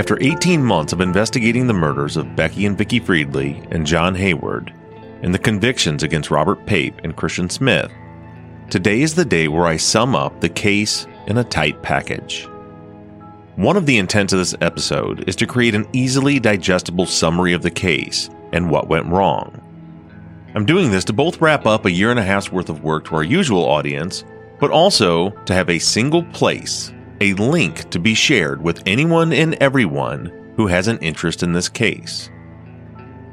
After 18 months of investigating the murders of Becky and Vicky Friedli and John Hayward, and the convictions against Robert Pape and Christian Smith, today is the day where I sum up the case in a tight package. One of the intents of this episode is to create an easily digestible summary of the case and what went wrong. I'm doing this to both wrap up a year and a half's worth of work to our usual audience, but also to have a single place, a link to be shared with anyone and everyone who has an interest in this case.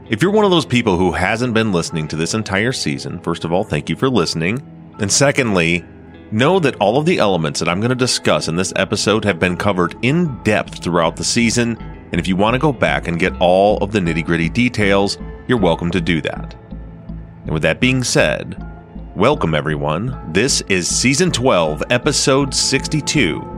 If you're one of those people who hasn't been listening to this entire season, first of all, thank you for listening. And secondly, know that all of the elements that I'm going to discuss in this episode have been covered in depth throughout the season. And if you want to go back and get all of the nitty gritty details, you're welcome to do that. And with that being said, welcome everyone. This is season 12, episode 62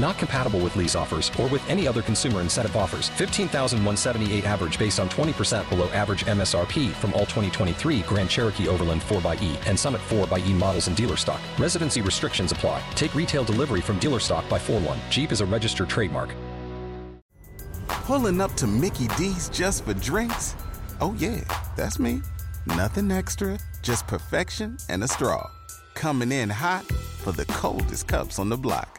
Not compatible with lease offers or with any other consumer incentive offers. 15,178 average based on 20% below average MSRP from all 2023 Grand Cherokee Overland 4xE and Summit 4xE models in dealer stock. Residency restrictions apply. Take retail delivery from dealer stock by 4 1. Jeep is a registered trademark. Pulling up to Mickey D's just for drinks? Oh, yeah, that's me. Nothing extra, just perfection and a straw. Coming in hot for the coldest cups on the block.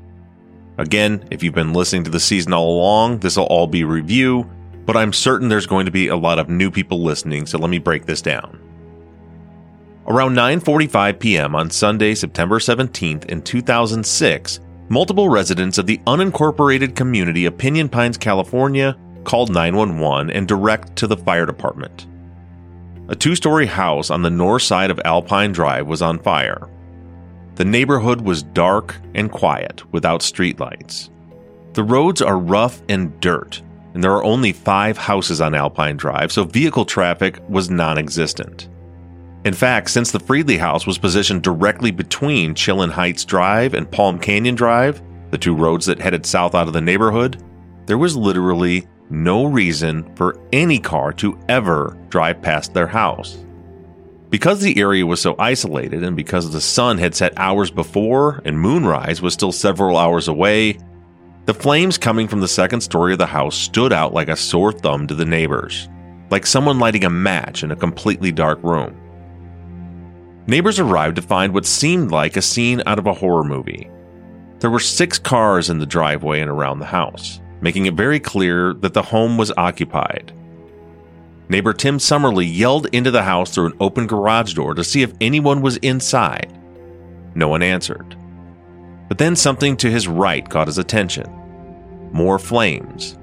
Again, if you've been listening to the season all along, this will all be review, but I'm certain there's going to be a lot of new people listening, so let me break this down. Around 9:45 p.m. on Sunday, September 17th in 2006, multiple residents of the unincorporated community of Pinyon Pines, California, called 911 and direct to the fire department. A two-story house on the north side of Alpine Drive was on fire. The neighborhood was dark and quiet without streetlights. The roads are rough and dirt, and there are only five houses on Alpine Drive, so vehicle traffic was non existent. In fact, since the Friedli house was positioned directly between Chillen Heights Drive and Palm Canyon Drive, the two roads that headed south out of the neighborhood, there was literally no reason for any car to ever drive past their house. Because the area was so isolated and because the sun had set hours before and moonrise was still several hours away, the flames coming from the second story of the house stood out like a sore thumb to the neighbors, like someone lighting a match in a completely dark room. Neighbors arrived to find what seemed like a scene out of a horror movie. There were six cars in the driveway and around the house, making it very clear that the home was occupied. Neighbor Tim Summerly yelled into the house through an open garage door to see if anyone was inside. No one answered. But then something to his right caught his attention more flames.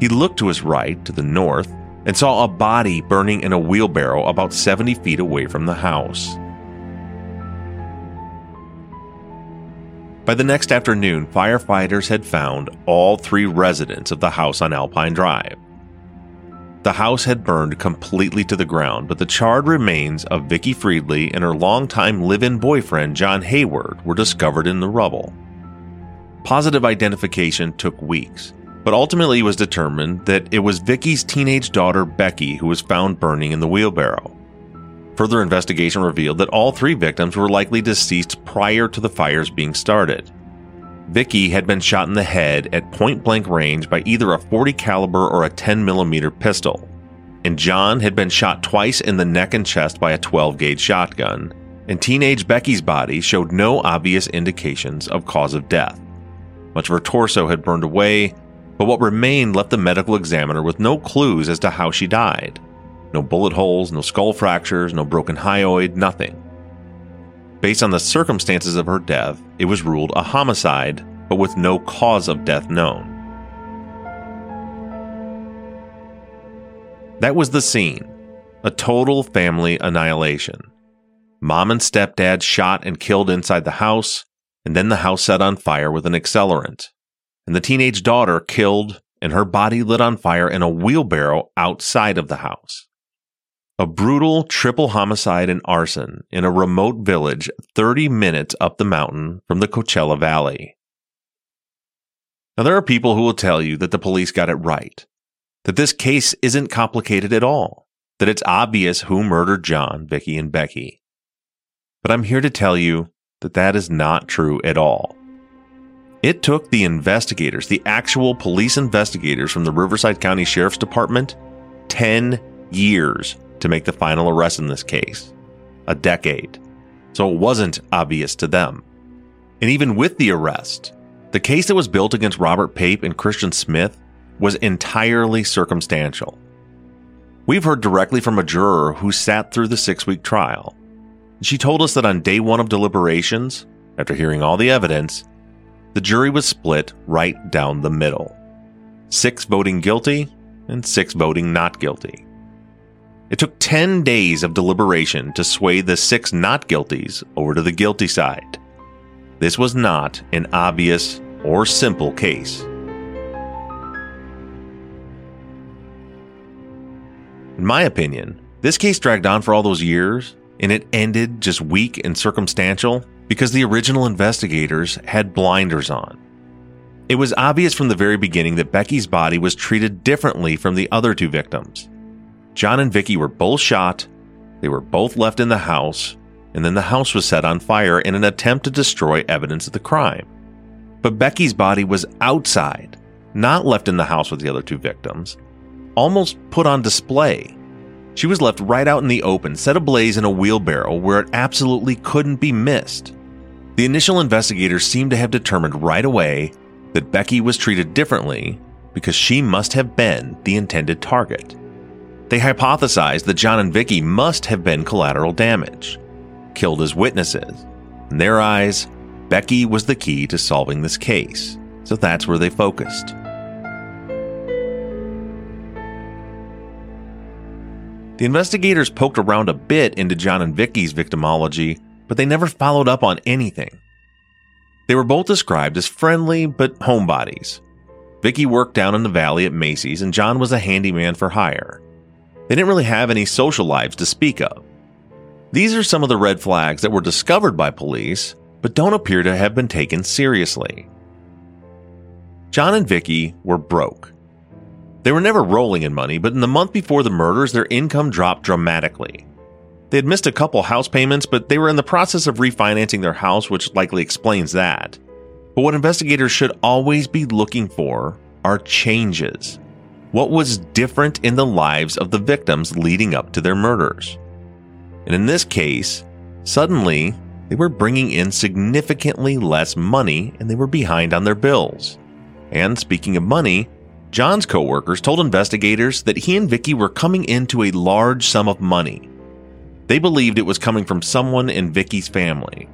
He looked to his right, to the north, and saw a body burning in a wheelbarrow about 70 feet away from the house. By the next afternoon, firefighters had found all three residents of the house on Alpine Drive. The house had burned completely to the ground, but the charred remains of Vicky Friedli and her longtime live-in boyfriend John Hayward were discovered in the rubble. Positive identification took weeks, but ultimately was determined that it was Vicky's teenage daughter Becky who was found burning in the wheelbarrow. Further investigation revealed that all three victims were likely deceased prior to the fires being started. Vicky had been shot in the head at point blank range by either a 40 caliber or a 10 millimeter pistol. And John had been shot twice in the neck and chest by a 12 gauge shotgun. And teenage Becky's body showed no obvious indications of cause of death. Much of her torso had burned away, but what remained left the medical examiner with no clues as to how she died. No bullet holes, no skull fractures, no broken hyoid, nothing. Based on the circumstances of her death, it was ruled a homicide, but with no cause of death known. That was the scene a total family annihilation. Mom and stepdad shot and killed inside the house, and then the house set on fire with an accelerant. And the teenage daughter killed and her body lit on fire in a wheelbarrow outside of the house. A brutal triple homicide and arson in a remote village 30 minutes up the mountain from the Coachella Valley. Now, there are people who will tell you that the police got it right, that this case isn't complicated at all, that it's obvious who murdered John, Vicky, and Becky. But I'm here to tell you that that is not true at all. It took the investigators, the actual police investigators from the Riverside County Sheriff's Department, 10 years to make the final arrest in this case. A decade. So it wasn't obvious to them. And even with the arrest, the case that was built against Robert Pape and Christian Smith was entirely circumstantial. We've heard directly from a juror who sat through the six week trial. She told us that on day one of deliberations, after hearing all the evidence, the jury was split right down the middle six voting guilty and six voting not guilty. It took 10 days of deliberation to sway the six not guilties over to the guilty side. This was not an obvious or simple case. In my opinion, this case dragged on for all those years, and it ended just weak and circumstantial because the original investigators had blinders on. It was obvious from the very beginning that Becky's body was treated differently from the other two victims. John and Vicky were both shot, they were both left in the house, and then the house was set on fire in an attempt to destroy evidence of the crime. But Becky's body was outside, not left in the house with the other two victims, almost put on display. She was left right out in the open, set ablaze in a wheelbarrow where it absolutely couldn't be missed. The initial investigators seemed to have determined right away that Becky was treated differently because she must have been the intended target. They hypothesized that John and Vicky must have been collateral damage, killed as witnesses. In their eyes, Becky was the key to solving this case, so that's where they focused. The investigators poked around a bit into John and Vicky's victimology, but they never followed up on anything. They were both described as friendly but homebodies. Vicky worked down in the valley at Macy's, and John was a handyman for hire. They didn't really have any social lives to speak of. These are some of the red flags that were discovered by police, but don't appear to have been taken seriously. John and Vicky were broke. They were never rolling in money, but in the month before the murders, their income dropped dramatically. They had missed a couple house payments, but they were in the process of refinancing their house, which likely explains that. But what investigators should always be looking for are changes. What was different in the lives of the victims leading up to their murders? And in this case, suddenly they were bringing in significantly less money and they were behind on their bills. And speaking of money, John's coworkers told investigators that he and Vicky were coming into a large sum of money. They believed it was coming from someone in Vicky's family.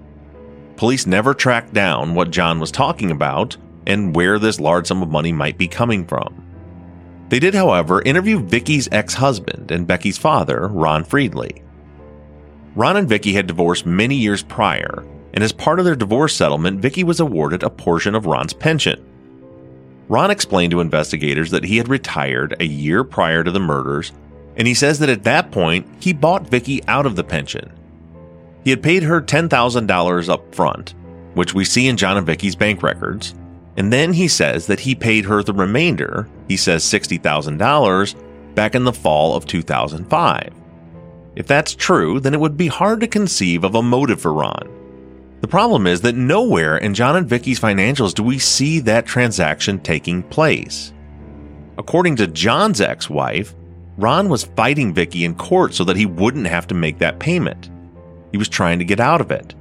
Police never tracked down what John was talking about and where this large sum of money might be coming from. They did, however, interview Vicky's ex husband and Becky's father, Ron Friedli. Ron and Vicky had divorced many years prior, and as part of their divorce settlement, Vicky was awarded a portion of Ron's pension. Ron explained to investigators that he had retired a year prior to the murders, and he says that at that point, he bought Vicky out of the pension. He had paid her $10,000 up front, which we see in John and Vicky's bank records, and then he says that he paid her the remainder, he says $60,000, back in the fall of 2005. If that's true, then it would be hard to conceive of a motive for Ron. The problem is that nowhere in John and Vicky's financials do we see that transaction taking place. According to John's ex wife, Ron was fighting Vicky in court so that he wouldn't have to make that payment. He was trying to get out of it.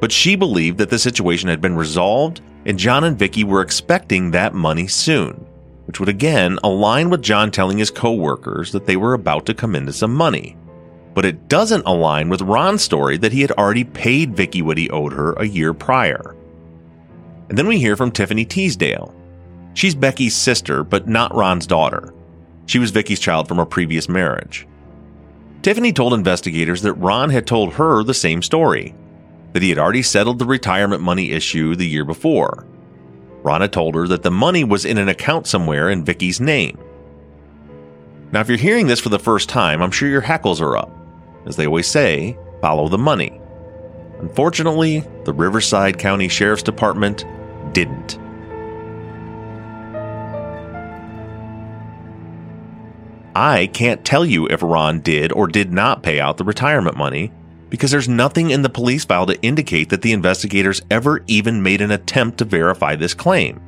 But she believed that the situation had been resolved and John and Vicky were expecting that money soon, which would again align with John telling his coworkers that they were about to come into some money but it doesn't align with Ron's story that he had already paid Vicky what he owed her a year prior. And then we hear from Tiffany Teasdale. She's Becky's sister, but not Ron's daughter. She was Vicky's child from a previous marriage. Tiffany told investigators that Ron had told her the same story that he had already settled the retirement money issue the year before. Ron had told her that the money was in an account somewhere in Vicky's name. Now, if you're hearing this for the first time, I'm sure your hackles are up. As they always say, follow the money. Unfortunately, the Riverside County Sheriff's Department didn't. I can't tell you if Ron did or did not pay out the retirement money because there's nothing in the police file to indicate that the investigators ever even made an attempt to verify this claim.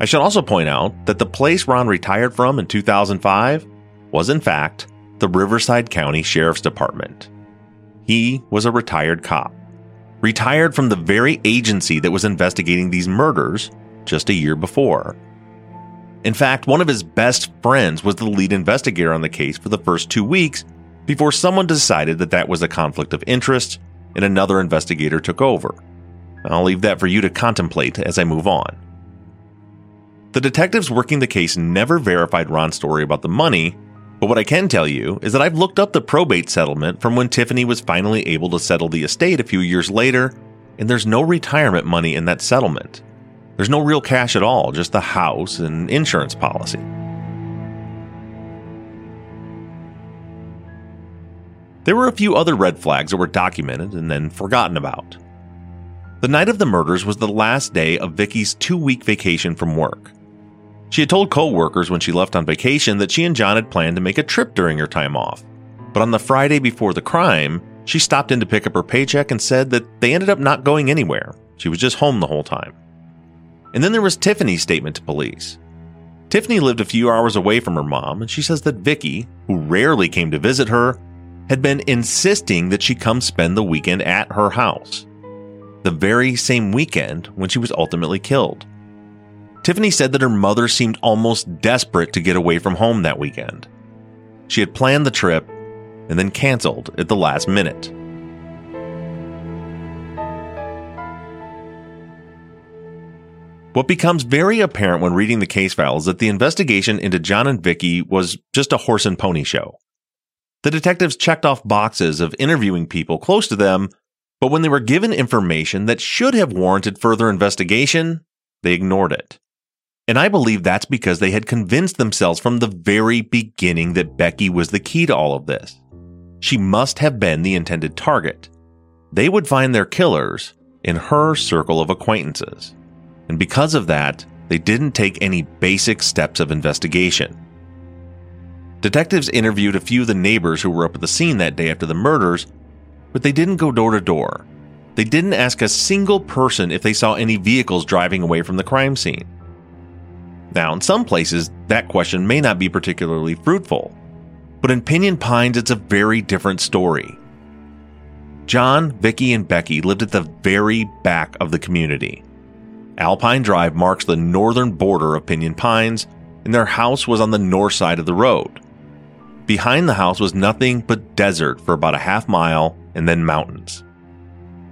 I should also point out that the place Ron retired from in 2005 was, in fact, the Riverside County Sheriff's Department. He was a retired cop, retired from the very agency that was investigating these murders just a year before. In fact, one of his best friends was the lead investigator on the case for the first two weeks before someone decided that that was a conflict of interest and another investigator took over. I'll leave that for you to contemplate as I move on. The detectives working the case never verified Ron's story about the money but what I can tell you is that I've looked up the probate settlement from when Tiffany was finally able to settle the estate a few years later, and there's no retirement money in that settlement. There's no real cash at all, just the house and insurance policy. There were a few other red flags that were documented and then forgotten about. The night of the murders was the last day of Vicky's two week vacation from work. She had told co-workers when she left on vacation that she and John had planned to make a trip during her time off. But on the Friday before the crime, she stopped in to pick up her paycheck and said that they ended up not going anywhere. She was just home the whole time. And then there was Tiffany's statement to police. Tiffany lived a few hours away from her mom, and she says that Vicky, who rarely came to visit her, had been insisting that she come spend the weekend at her house. The very same weekend when she was ultimately killed. Tiffany said that her mother seemed almost desperate to get away from home that weekend. She had planned the trip and then canceled at the last minute. What becomes very apparent when reading the case file is that the investigation into John and Vicky was just a horse and pony show. The detectives checked off boxes of interviewing people close to them, but when they were given information that should have warranted further investigation, they ignored it. And I believe that's because they had convinced themselves from the very beginning that Becky was the key to all of this. She must have been the intended target. They would find their killers in her circle of acquaintances. And because of that, they didn't take any basic steps of investigation. Detectives interviewed a few of the neighbors who were up at the scene that day after the murders, but they didn't go door to door. They didn't ask a single person if they saw any vehicles driving away from the crime scene. Now, in some places, that question may not be particularly fruitful, but in Pinyon Pines, it's a very different story. John, Vicky, and Becky lived at the very back of the community. Alpine Drive marks the northern border of Pinyon Pines, and their house was on the north side of the road. Behind the house was nothing but desert for about a half mile and then mountains.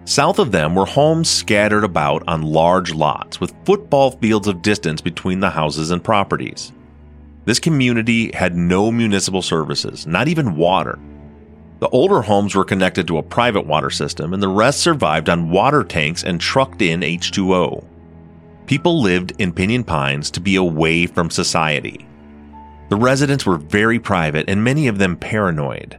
South of them were homes scattered about on large lots with football fields of distance between the houses and properties. This community had no municipal services, not even water. The older homes were connected to a private water system, and the rest survived on water tanks and trucked in H2O. People lived in Pinyon Pines to be away from society. The residents were very private and many of them paranoid.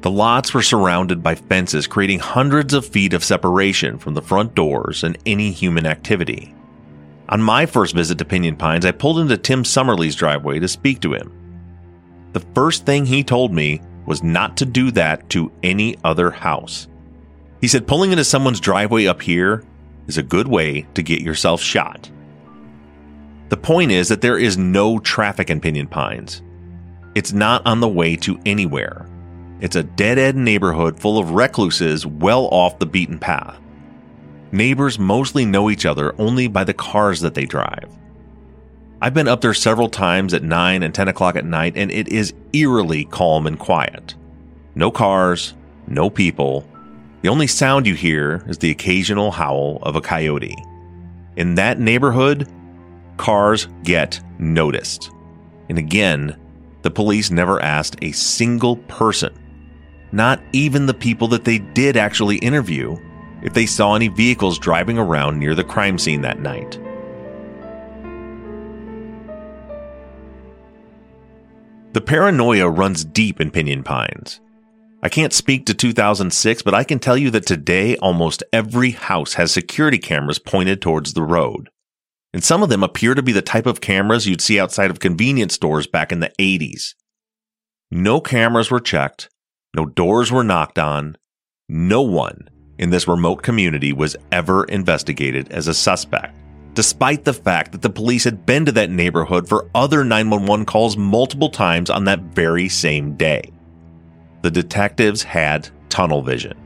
The lots were surrounded by fences, creating hundreds of feet of separation from the front doors and any human activity. On my first visit to Pinyon Pines, I pulled into Tim Summerlee's driveway to speak to him. The first thing he told me was not to do that to any other house. He said pulling into someone's driveway up here is a good way to get yourself shot. The point is that there is no traffic in Pinyon Pines. It's not on the way to anywhere. It's a dead end neighborhood full of recluses well off the beaten path. Neighbors mostly know each other only by the cars that they drive. I've been up there several times at 9 and 10 o'clock at night, and it is eerily calm and quiet. No cars, no people. The only sound you hear is the occasional howl of a coyote. In that neighborhood, cars get noticed. And again, the police never asked a single person, not even the people that they did actually interview, if they saw any vehicles driving around near the crime scene that night. The paranoia runs deep in Pinyon Pines. I can't speak to 2006, but I can tell you that today almost every house has security cameras pointed towards the road. And some of them appear to be the type of cameras you'd see outside of convenience stores back in the 80s. No cameras were checked, no doors were knocked on, no one in this remote community was ever investigated as a suspect despite the fact that the police had been to that neighborhood for other 911 calls multiple times on that very same day. The detectives had tunnel vision.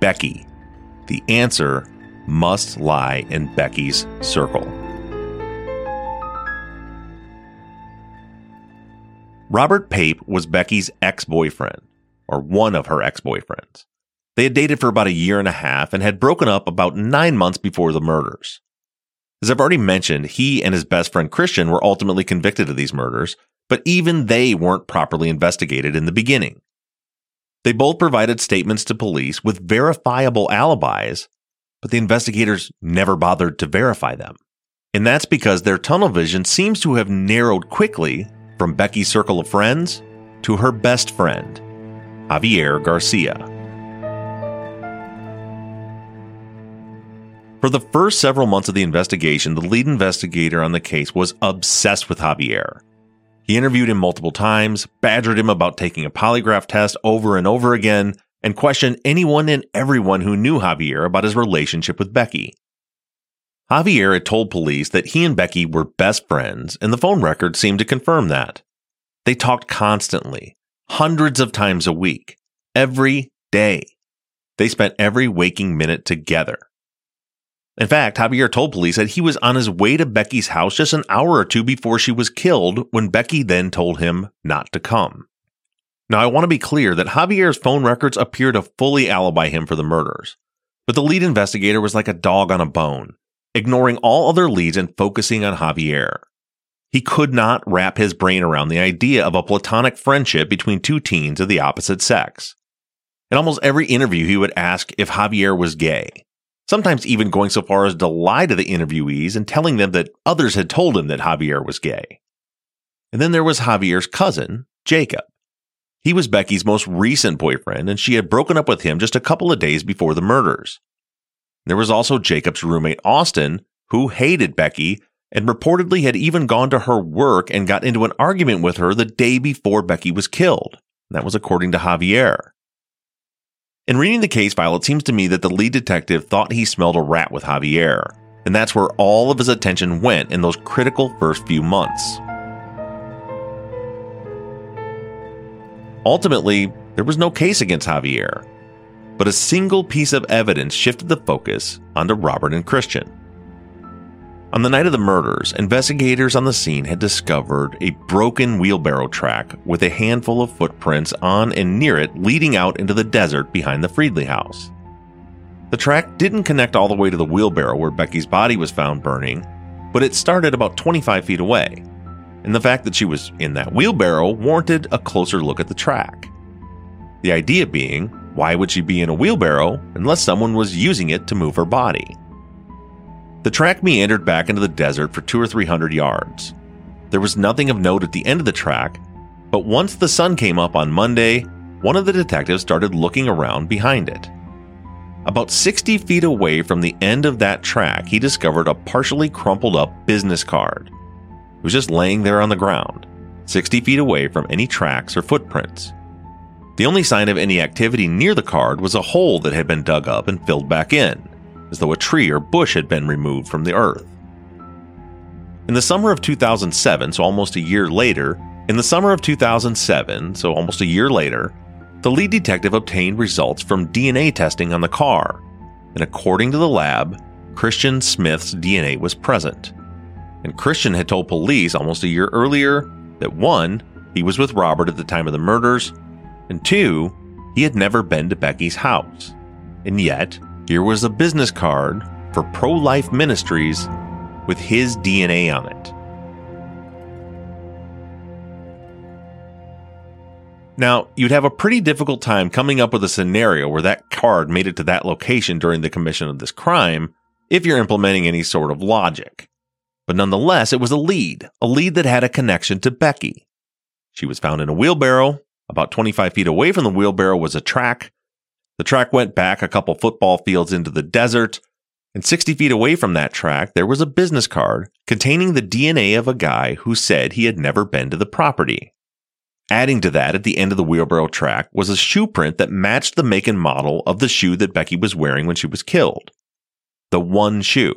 Becky. The answer must lie in Becky's circle. Robert Pape was Becky's ex boyfriend, or one of her ex boyfriends. They had dated for about a year and a half and had broken up about nine months before the murders. As I've already mentioned, he and his best friend Christian were ultimately convicted of these murders, but even they weren't properly investigated in the beginning. They both provided statements to police with verifiable alibis, but the investigators never bothered to verify them. And that's because their tunnel vision seems to have narrowed quickly from Becky's circle of friends to her best friend, Javier Garcia. For the first several months of the investigation, the lead investigator on the case was obsessed with Javier. He interviewed him multiple times, badgered him about taking a polygraph test over and over again, and questioned anyone and everyone who knew Javier about his relationship with Becky. Javier had told police that he and Becky were best friends, and the phone records seemed to confirm that. They talked constantly, hundreds of times a week, every day. They spent every waking minute together. In fact, Javier told police that he was on his way to Becky's house just an hour or two before she was killed when Becky then told him not to come. Now, I want to be clear that Javier's phone records appear to fully alibi him for the murders, but the lead investigator was like a dog on a bone, ignoring all other leads and focusing on Javier. He could not wrap his brain around the idea of a platonic friendship between two teens of the opposite sex. In almost every interview, he would ask if Javier was gay, sometimes even going so far as to lie to the interviewees and telling them that others had told him that Javier was gay. And then there was Javier's cousin, Jacob. He was Becky's most recent boyfriend, and she had broken up with him just a couple of days before the murders. There was also Jacob's roommate, Austin, who hated Becky and reportedly had even gone to her work and got into an argument with her the day before Becky was killed. That was according to Javier. In reading the case file, it seems to me that the lead detective thought he smelled a rat with Javier, and that's where all of his attention went in those critical first few months. Ultimately, there was no case against Javier, but a single piece of evidence shifted the focus onto Robert and Christian. On the night of the murders, investigators on the scene had discovered a broken wheelbarrow track with a handful of footprints on and near it leading out into the desert behind the Friedli house. The track didn't connect all the way to the wheelbarrow where Becky's body was found burning, but it started about 25 feet away. And the fact that she was in that wheelbarrow warranted a closer look at the track. The idea being, why would she be in a wheelbarrow unless someone was using it to move her body? The track meandered back into the desert for two or three hundred yards. There was nothing of note at the end of the track, but once the sun came up on Monday, one of the detectives started looking around behind it. About 60 feet away from the end of that track, he discovered a partially crumpled up business card. It was just laying there on the ground, 60 feet away from any tracks or footprints. The only sign of any activity near the card was a hole that had been dug up and filled back in, as though a tree or bush had been removed from the earth. In the summer of 2007, so almost a year later, in the summer of 2007, so almost a year later, the lead detective obtained results from DNA testing on the car, and according to the lab, Christian Smith's DNA was present. And Christian had told police almost a year earlier that one, he was with Robert at the time of the murders, and two, he had never been to Becky's house. And yet, here was a business card for Pro Life Ministries with his DNA on it. Now, you'd have a pretty difficult time coming up with a scenario where that card made it to that location during the commission of this crime if you're implementing any sort of logic. But nonetheless, it was a lead, a lead that had a connection to Becky. She was found in a wheelbarrow. About 25 feet away from the wheelbarrow was a track. The track went back a couple football fields into the desert. And 60 feet away from that track, there was a business card containing the DNA of a guy who said he had never been to the property. Adding to that, at the end of the wheelbarrow track was a shoe print that matched the make and model of the shoe that Becky was wearing when she was killed. The one shoe.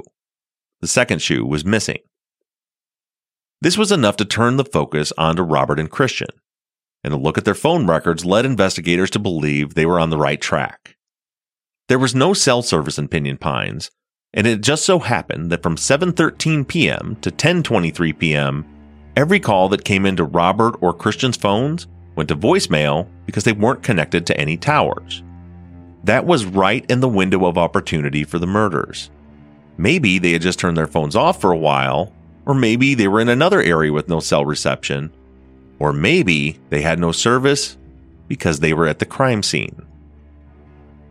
The second shoe was missing. This was enough to turn the focus onto Robert and Christian, and a look at their phone records led investigators to believe they were on the right track. There was no cell service in Pinyon Pines, and it just so happened that from 7:13 p.m. to 10:23 p.m., Every call that came into Robert or Christian's phones went to voicemail because they weren't connected to any towers. That was right in the window of opportunity for the murders. Maybe they had just turned their phones off for a while, or maybe they were in another area with no cell reception, or maybe they had no service because they were at the crime scene.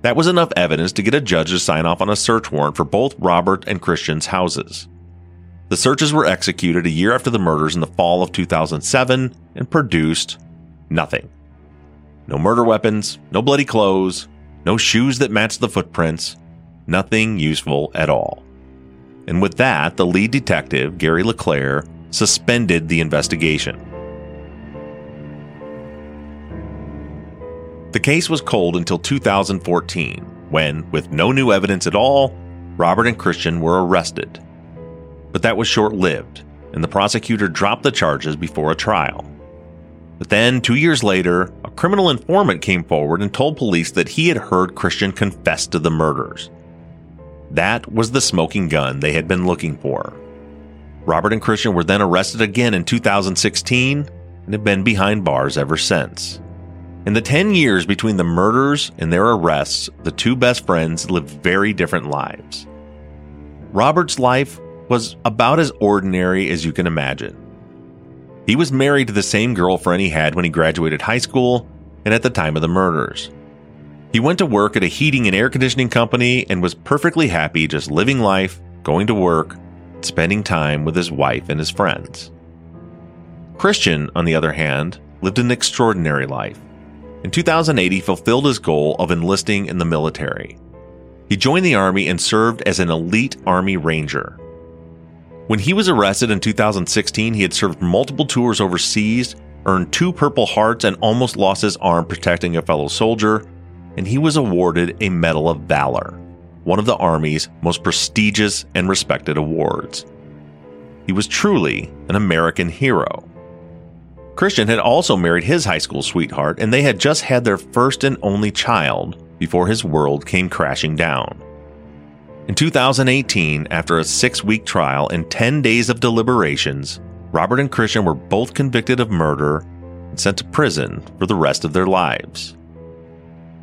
That was enough evidence to get a judge to sign off on a search warrant for both Robert and Christian's houses. The searches were executed a year after the murders in the fall of 2007 and produced nothing. No murder weapons, no bloody clothes, no shoes that matched the footprints, nothing useful at all. And with that, the lead detective, Gary LeClaire, suspended the investigation. The case was cold until 2014, when, with no new evidence at all, Robert and Christian were arrested but that was short lived, and the prosecutor dropped the charges before a trial. But then, two years later, a criminal informant came forward and told police that he had heard Christian confess to the murders. That was the smoking gun they had been looking for. Robert and Christian were then arrested again in 2016 and have been behind bars ever since. In the 10 years between the murders and their arrests, the two best friends lived very different lives. Robert's life was about as ordinary as you can imagine. He was married to the same girlfriend he had when he graduated high school and at the time of the murders. He went to work at a heating and air conditioning company and was perfectly happy just living life, going to work, spending time with his wife and his friends. Christian, on the other hand, lived an extraordinary life. In 2008, he fulfilled his goal of enlisting in the military. He joined the Army and served as an elite Army Ranger. When he was arrested in 2016, he had served multiple tours overseas, earned two Purple Hearts, and almost lost his arm protecting a fellow soldier, and he was awarded a Medal of Valor, one of the Army's most prestigious and respected awards. He was truly an American hero. Christian had also married his high school sweetheart, and they had just had their first and only child before his world came crashing down. In 2018, after a six week trial and 10 days of deliberations, Robert and Christian were both convicted of murder and sent to prison for the rest of their lives.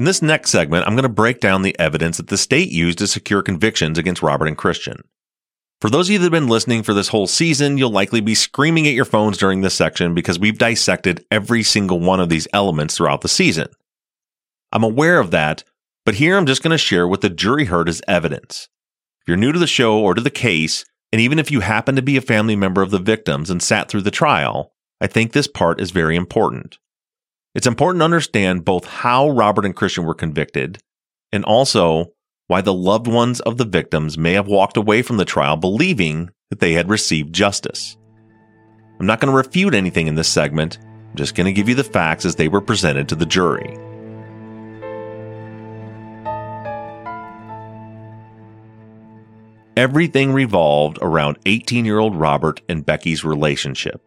In this next segment, I'm going to break down the evidence that the state used to secure convictions against Robert and Christian. For those of you that have been listening for this whole season, you'll likely be screaming at your phones during this section because we've dissected every single one of these elements throughout the season. I'm aware of that, but here I'm just going to share what the jury heard as evidence. If you're new to the show or to the case, and even if you happen to be a family member of the victims and sat through the trial, I think this part is very important. It's important to understand both how Robert and Christian were convicted and also why the loved ones of the victims may have walked away from the trial believing that they had received justice. I'm not going to refute anything in this segment, I'm just going to give you the facts as they were presented to the jury. Everything revolved around 18 year old Robert and Becky's relationship.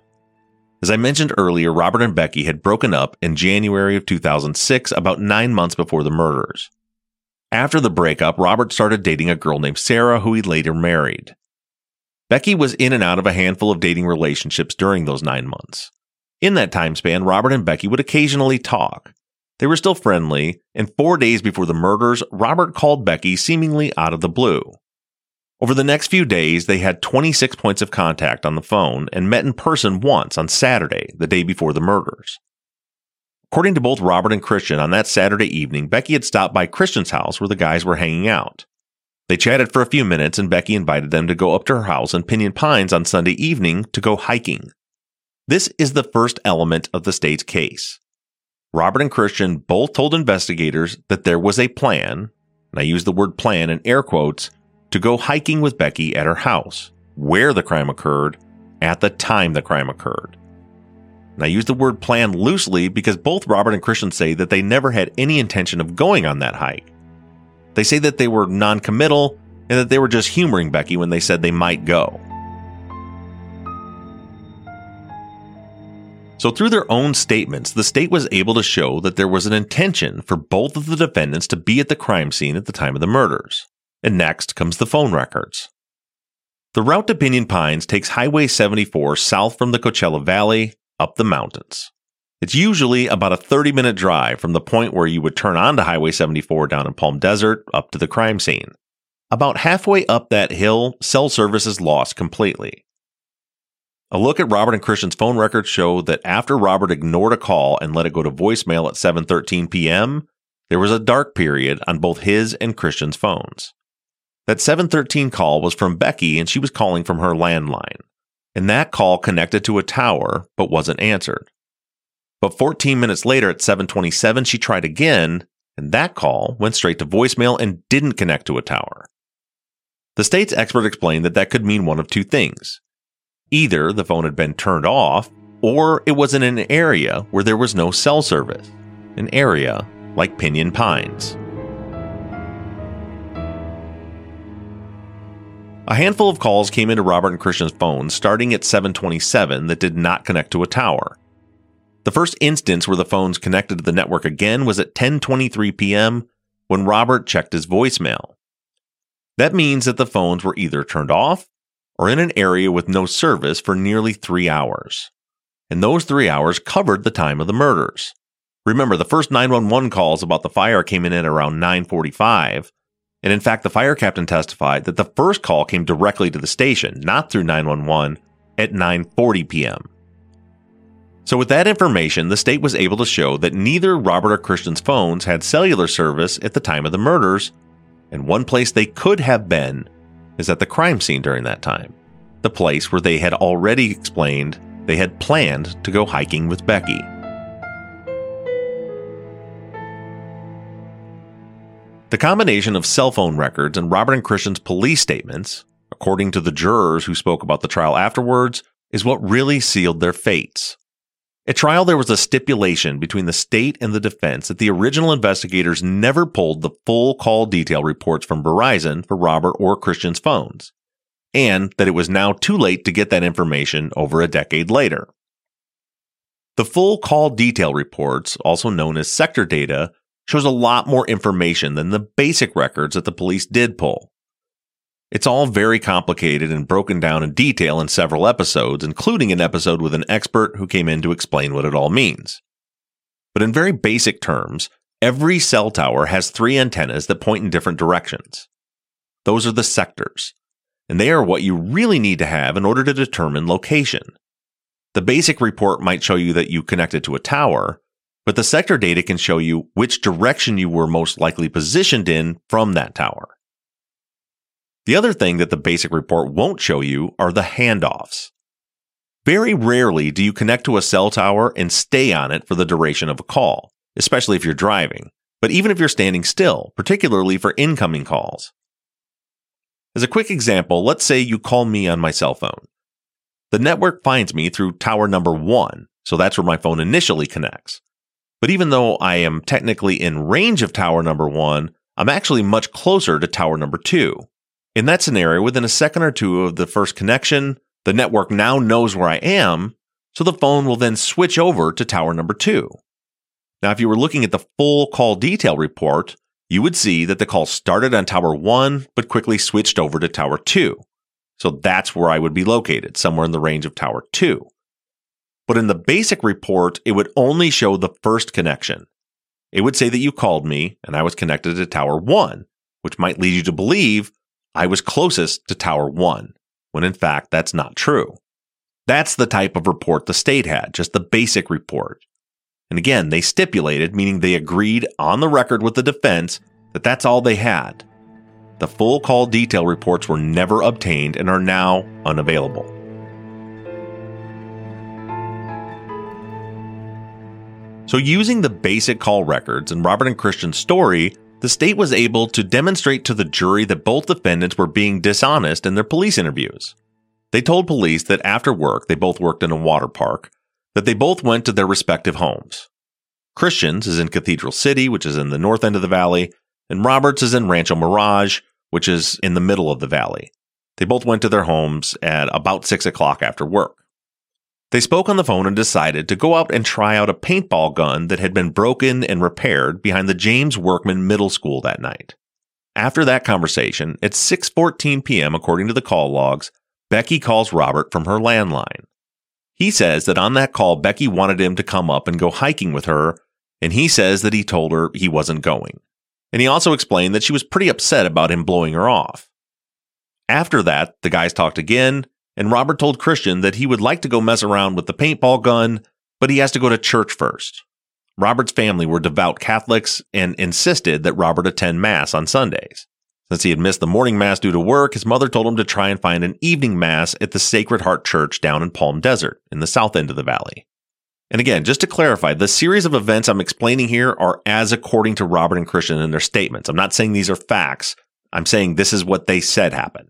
As I mentioned earlier, Robert and Becky had broken up in January of 2006, about nine months before the murders. After the breakup, Robert started dating a girl named Sarah, who he later married. Becky was in and out of a handful of dating relationships during those nine months. In that time span, Robert and Becky would occasionally talk. They were still friendly, and four days before the murders, Robert called Becky seemingly out of the blue. Over the next few days, they had 26 points of contact on the phone and met in person once on Saturday, the day before the murders. According to both Robert and Christian, on that Saturday evening, Becky had stopped by Christian's house where the guys were hanging out. They chatted for a few minutes and Becky invited them to go up to her house in Pinyon Pines on Sunday evening to go hiking. This is the first element of the state's case. Robert and Christian both told investigators that there was a plan, and I use the word plan in air quotes, to go hiking with Becky at her house, where the crime occurred, at the time the crime occurred. And I use the word plan loosely because both Robert and Christian say that they never had any intention of going on that hike. They say that they were non committal and that they were just humoring Becky when they said they might go. So, through their own statements, the state was able to show that there was an intention for both of the defendants to be at the crime scene at the time of the murders and next comes the phone records. The route to Pinyon Pines takes Highway 74 south from the Coachella Valley up the mountains. It's usually about a 30 minute drive from the point where you would turn onto Highway 74 down in Palm Desert up to the crime scene. About halfway up that hill, cell service is lost completely. A look at Robert and Christian's phone records show that after Robert ignored a call and let it go to voicemail at 7:13 p.m., there was a dark period on both his and Christian's phones. That 713 call was from Becky and she was calling from her landline. And that call connected to a tower but wasn't answered. But 14 minutes later at 727 she tried again and that call went straight to voicemail and didn't connect to a tower. The state's expert explained that that could mean one of two things. Either the phone had been turned off or it was in an area where there was no cell service, an area like Pinyon Pines. A handful of calls came into Robert and Christian's phone starting at 727 that did not connect to a tower. The first instance where the phones connected to the network again was at 10:23 p.m. when Robert checked his voicemail. That means that the phones were either turned off or in an area with no service for nearly 3 hours. And those 3 hours covered the time of the murders. Remember, the first 911 calls about the fire came in at around 945 and in fact, the fire captain testified that the first call came directly to the station, not through 911, at 9:40 p.m. So with that information, the state was able to show that neither Robert or Christian's phones had cellular service at the time of the murders, and one place they could have been is at the crime scene during that time, the place where they had already explained they had planned to go hiking with Becky. The combination of cell phone records and Robert and Christian's police statements, according to the jurors who spoke about the trial afterwards, is what really sealed their fates. At trial, there was a stipulation between the state and the defense that the original investigators never pulled the full call detail reports from Verizon for Robert or Christian's phones, and that it was now too late to get that information over a decade later. The full call detail reports, also known as sector data, shows a lot more information than the basic records that the police did pull. It's all very complicated and broken down in detail in several episodes, including an episode with an expert who came in to explain what it all means. But in very basic terms, every cell tower has three antennas that point in different directions. Those are the sectors, and they are what you really need to have in order to determine location. The basic report might show you that you connected to a tower, but the sector data can show you which direction you were most likely positioned in from that tower. The other thing that the basic report won't show you are the handoffs. Very rarely do you connect to a cell tower and stay on it for the duration of a call, especially if you're driving, but even if you're standing still, particularly for incoming calls. As a quick example, let's say you call me on my cell phone. The network finds me through tower number one, so that's where my phone initially connects. But even though I am technically in range of tower number one, I'm actually much closer to tower number two. In that scenario, within a second or two of the first connection, the network now knows where I am, so the phone will then switch over to tower number two. Now, if you were looking at the full call detail report, you would see that the call started on tower one, but quickly switched over to tower two. So that's where I would be located, somewhere in the range of tower two. But in the basic report, it would only show the first connection. It would say that you called me and I was connected to tower one, which might lead you to believe I was closest to tower one, when in fact that's not true. That's the type of report the state had, just the basic report. And again, they stipulated, meaning they agreed on the record with the defense, that that's all they had. The full call detail reports were never obtained and are now unavailable. So, using the basic call records and Robert and Christian's story, the state was able to demonstrate to the jury that both defendants were being dishonest in their police interviews. They told police that after work, they both worked in a water park, that they both went to their respective homes. Christian's is in Cathedral City, which is in the north end of the valley, and Roberts is in Rancho Mirage, which is in the middle of the valley. They both went to their homes at about 6 o'clock after work. They spoke on the phone and decided to go out and try out a paintball gun that had been broken and repaired behind the James Workman Middle School that night. After that conversation, at 6:14 p.m. according to the call logs, Becky calls Robert from her landline. He says that on that call Becky wanted him to come up and go hiking with her, and he says that he told her he wasn't going. And he also explained that she was pretty upset about him blowing her off. After that, the guys talked again, and Robert told Christian that he would like to go mess around with the paintball gun, but he has to go to church first. Robert's family were devout Catholics and insisted that Robert attend Mass on Sundays. Since he had missed the morning Mass due to work, his mother told him to try and find an evening Mass at the Sacred Heart Church down in Palm Desert, in the south end of the valley. And again, just to clarify, the series of events I'm explaining here are as according to Robert and Christian in their statements. I'm not saying these are facts. I'm saying this is what they said happened.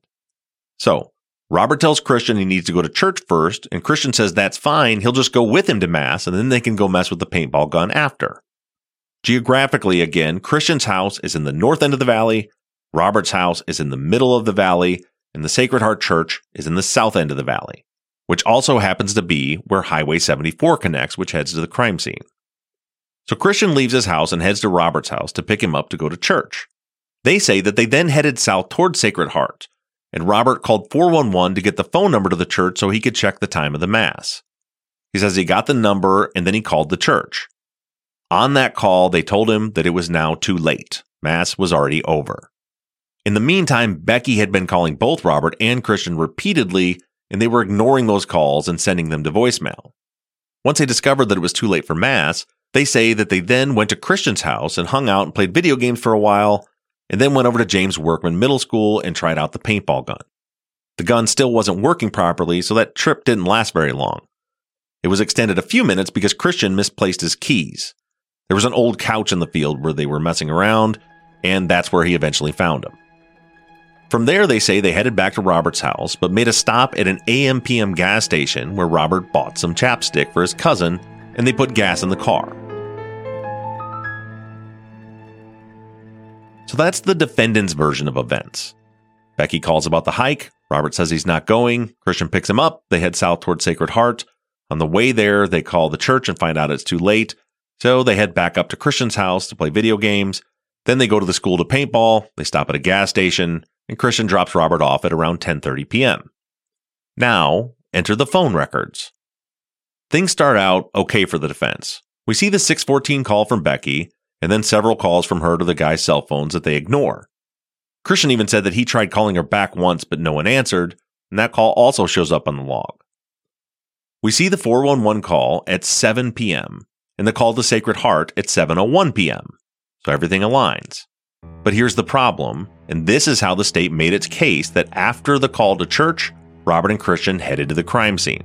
So, Robert tells Christian he needs to go to church first, and Christian says that's fine. He'll just go with him to Mass, and then they can go mess with the paintball gun after. Geographically, again, Christian's house is in the north end of the valley, Robert's house is in the middle of the valley, and the Sacred Heart Church is in the south end of the valley, which also happens to be where Highway 74 connects, which heads to the crime scene. So Christian leaves his house and heads to Robert's house to pick him up to go to church. They say that they then headed south toward Sacred Heart, and Robert called 411 to get the phone number to the church so he could check the time of the Mass. He says he got the number and then he called the church. On that call, they told him that it was now too late. Mass was already over. In the meantime, Becky had been calling both Robert and Christian repeatedly and they were ignoring those calls and sending them to voicemail. Once they discovered that it was too late for Mass, they say that they then went to Christian's house and hung out and played video games for a while, and then went over to James Workman Middle School and tried out the paintball gun. The gun still wasn't working properly, so that trip didn't last very long. It was extended a few minutes because Christian misplaced his keys. There was an old couch in the field where they were messing around, and that's where he eventually found him. From there, they say they headed back to Robert's house, but made a stop at an AM/PM gas station where Robert bought some chapstick for his cousin, and they put gas in the car. So that's the defendant's version of events. Becky calls about the hike. Robert says he's not going. Christian picks him up. They head south toward Sacred Heart. On the way there, they call the church and find out it's too late. So they head back up to Christian's house to play video games. Then they go to the school to paintball. They stop at a gas station, and Christian drops Robert off at around 10:30 p.m. Now, enter the phone records. Things start out okay for the defense. We see the 614 call from Becky, and then several calls from her to the guy's cell phones that they ignore. Christian even said that he tried calling her back once, but no one answered, and that call also shows up on the log. We see the 411 call at 7 p.m. and the call to Sacred Heart at 7:01 p.m. So everything aligns. But here's the problem, and this is how the state made its case that after the call to church, Robert and Christian headed to the crime scene.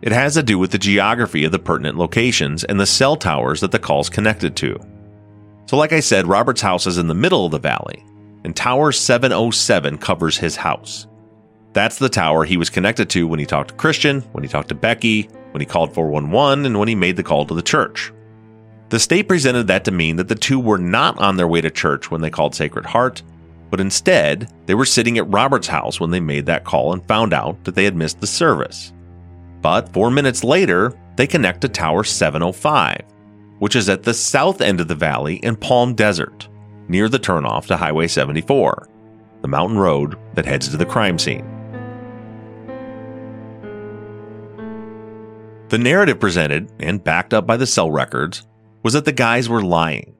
It has to do with the geography of the pertinent locations and the cell towers that the call's connected to. So, like I said, Robert's house is in the middle of the valley, and Tower 707 covers his house. That's the tower he was connected to when he talked to Christian, when he talked to Becky, when he called 411, and when he made the call to the church. The state presented that to mean that the two were not on their way to church when they called Sacred Heart, but instead, they were sitting at Robert's house when they made that call and found out that they had missed the service. But four minutes later, they connect to Tower 705, which is at the south end of the valley in Palm Desert, near the turnoff to Highway 74, the mountain road that heads to the crime scene. The narrative presented, and backed up by the cell records, was that the guys were lying.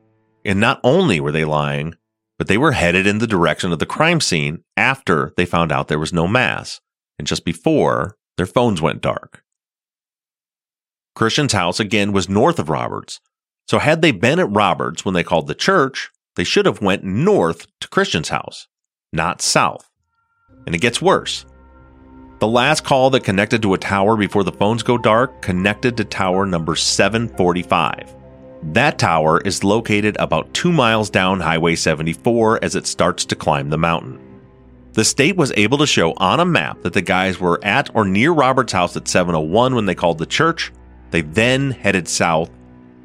And not only were they lying, but they were headed in the direction of the crime scene after they found out there was no mass, and just before their phones went dark. Christian's house again was north of Roberts, so had they been at Roberts when they called the church, they should have went north to Christian's house, not south. And it gets worse. The last call that connected to a tower before the phones go dark connected to tower number 745. That tower is located about two miles down Highway 74 as it starts to climb the mountain. The state was able to show on a map that the guys were at or near Robert's house at 701 when they called the church. They then headed south.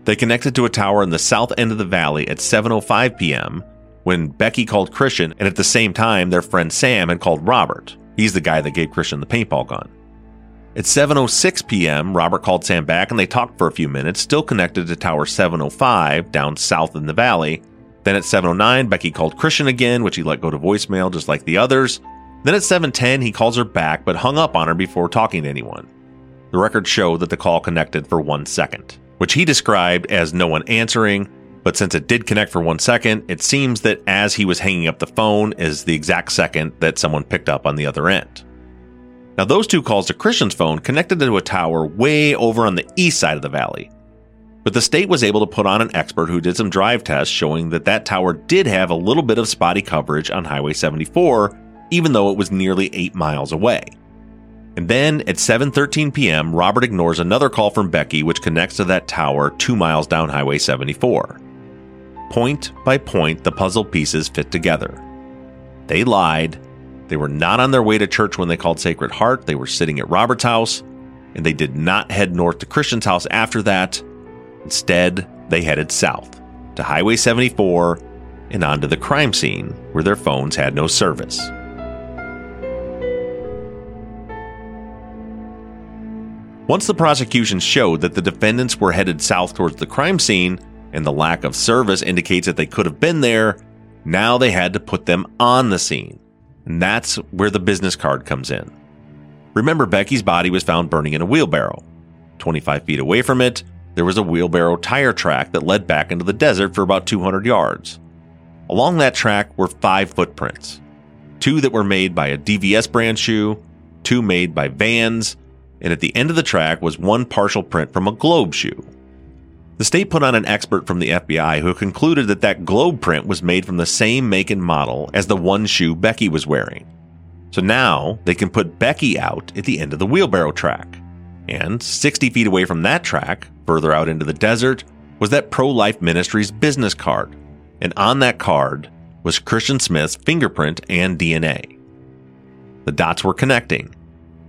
They connected to a tower in the south end of the valley at 7:05 p.m. when Becky called Christian and at the same time their friend Sam had called Robert. He's the guy that gave Christian the paintball gun. At 7:06 p.m., Robert called Sam back and they talked for a few minutes, still connected to tower 705 down south in the valley. Then at 7:09, Becky called Christian again, which he let go to voicemail just like the others. Then at 7:10, he calls her back but hung up on her before talking to anyone. The records show that the call connected for 1 second, which he described as no one answering but since it did connect for one second, it seems that as he was hanging up the phone is the exact second that someone picked up on the other end. Now, those two calls to Christian's phone connected to a tower way over on the east side of the valley. But the state was able to put on an expert who did some drive tests showing that that tower did have a little bit of spotty coverage on Highway 74, even though it was nearly 8 miles away. And then at 7:13 p.m., Robert ignores another call from Becky which connects to that tower 2 miles down Highway 74. Point by point, the puzzle pieces fit together. They lied. They were not on their way to church when they called Sacred Heart. They were sitting at Robert's house, and they did not head north to Christian's house after that. Instead, they headed south to Highway 74 and onto the crime scene where their phones had no service. Once the prosecution showed that the defendants were headed south towards the crime scene, and the lack of service indicates that they could have been there. Now they had to put them on the scene. And that's where the business card comes in. Remember, Becky's body was found burning in a wheelbarrow. 25 feet away from it, there was a wheelbarrow tire track that led back into the desert for about 200 yards. Along that track were five footprints two that were made by a DVS brand shoe, two made by Vans, and at the end of the track was one partial print from a Globe shoe. The state put on an expert from the FBI who concluded that that Globe print was made from the same make and model as the one shoe Becky was wearing. So now they can put Becky out at the end of the wheelbarrow track. And 60 feet away from that track, further out into the desert, was that Pro Life Ministries business card. And on that card was Christian Smith's fingerprint and DNA. The dots were connecting.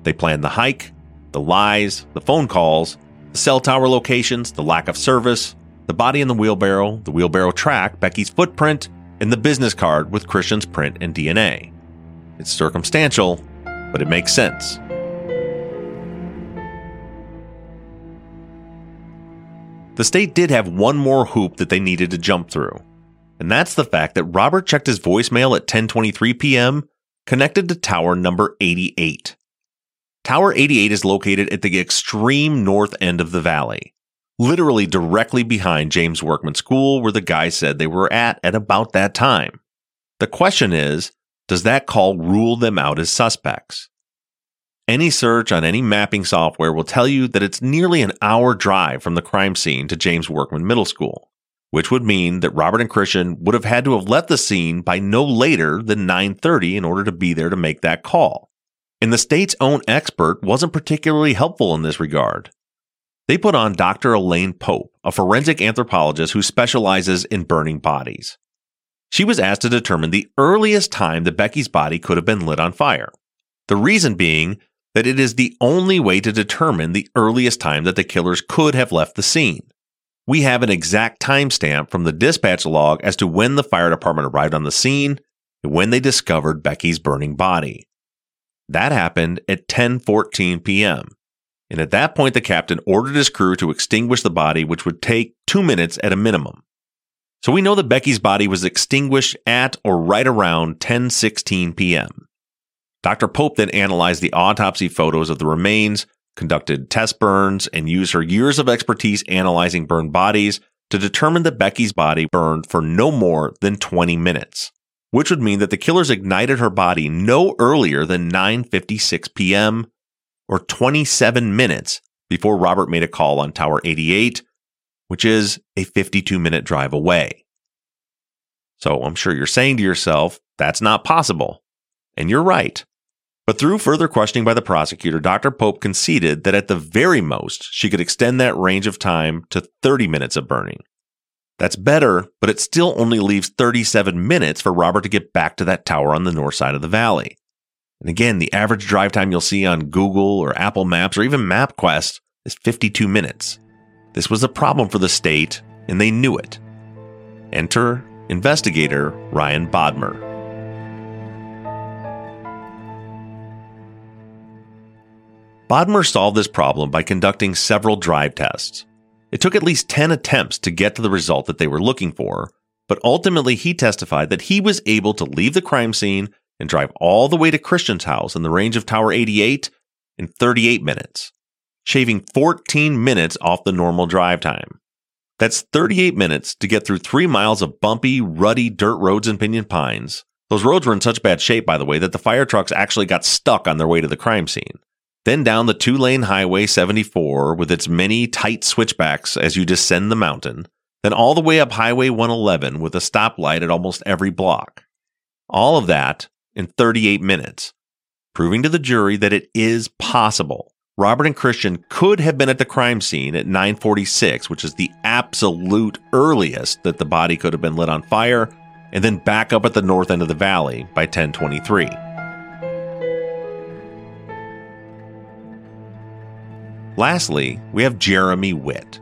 They planned the hike, the lies, the phone calls, the cell tower locations, the lack of service, the body in the wheelbarrow, the wheelbarrow track, Becky's footprint, and the business card with Christian's print and DNA. It's circumstantial, but it makes sense. The state did have one more hoop that they needed to jump through. And that's the fact that Robert checked his voicemail at 10:23 p.m. connected to tower number 88. Tower 88 is located at the extreme north end of the valley, literally directly behind James Workman School where the guy said they were at at about that time. The question is, does that call rule them out as suspects? Any search on any mapping software will tell you that it's nearly an hour drive from the crime scene to James Workman Middle School, which would mean that Robert and Christian would have had to have left the scene by no later than 9:30 in order to be there to make that call. And the state's own expert wasn't particularly helpful in this regard. They put on Dr. Elaine Pope, a forensic anthropologist who specializes in burning bodies. She was asked to determine the earliest time that Becky's body could have been lit on fire. The reason being that it is the only way to determine the earliest time that the killers could have left the scene. We have an exact timestamp from the dispatch log as to when the fire department arrived on the scene and when they discovered Becky's burning body. That happened at 10:14 p.m. And at that point the captain ordered his crew to extinguish the body which would take 2 minutes at a minimum. So we know that Becky's body was extinguished at or right around 10:16 p.m. Dr. Pope then analyzed the autopsy photos of the remains, conducted test burns, and used her years of expertise analyzing burned bodies to determine that Becky's body burned for no more than 20 minutes, which would mean that the killers ignited her body no earlier than 9:56 p.m. or 27 minutes before Robert made a call on Tower 88, which is a 52-minute drive away. So I'm sure you're saying to yourself, that's not possible. And you're right. But through further questioning by the prosecutor, Dr. Pope conceded that at the very most, she could extend that range of time to 30 minutes of burning. That's better, but it still only leaves 37 minutes for Robert to get back to that tower on the north side of the valley. And again, the average drive time you'll see on Google or Apple Maps or even MapQuest is 52 minutes. This was a problem for the state, and they knew it. Enter investigator Ryan Bodmer. Bodmer solved this problem by conducting several drive tests. It took at least 10 attempts to get to the result that they were looking for, but ultimately he testified that he was able to leave the crime scene and drive all the way to Christian's house in the range of Tower 88 in 38 minutes, shaving 14 minutes off the normal drive time. That's 38 minutes to get through three miles of bumpy, ruddy dirt roads in Pinyon Pines. Those roads were in such bad shape, by the way, that the fire trucks actually got stuck on their way to the crime scene then down the two lane Highway 74 with its many tight switchbacks as you descend the mountain, then all the way up Highway 111 with a stoplight at almost every block. All of that in 38 minutes, proving to the jury that it is possible. Robert and Christian could have been at the crime scene at 946, which is the absolute earliest that the body could have been lit on fire, and then back up at the north end of the valley by 1023. Lastly, we have Jeremy Witt.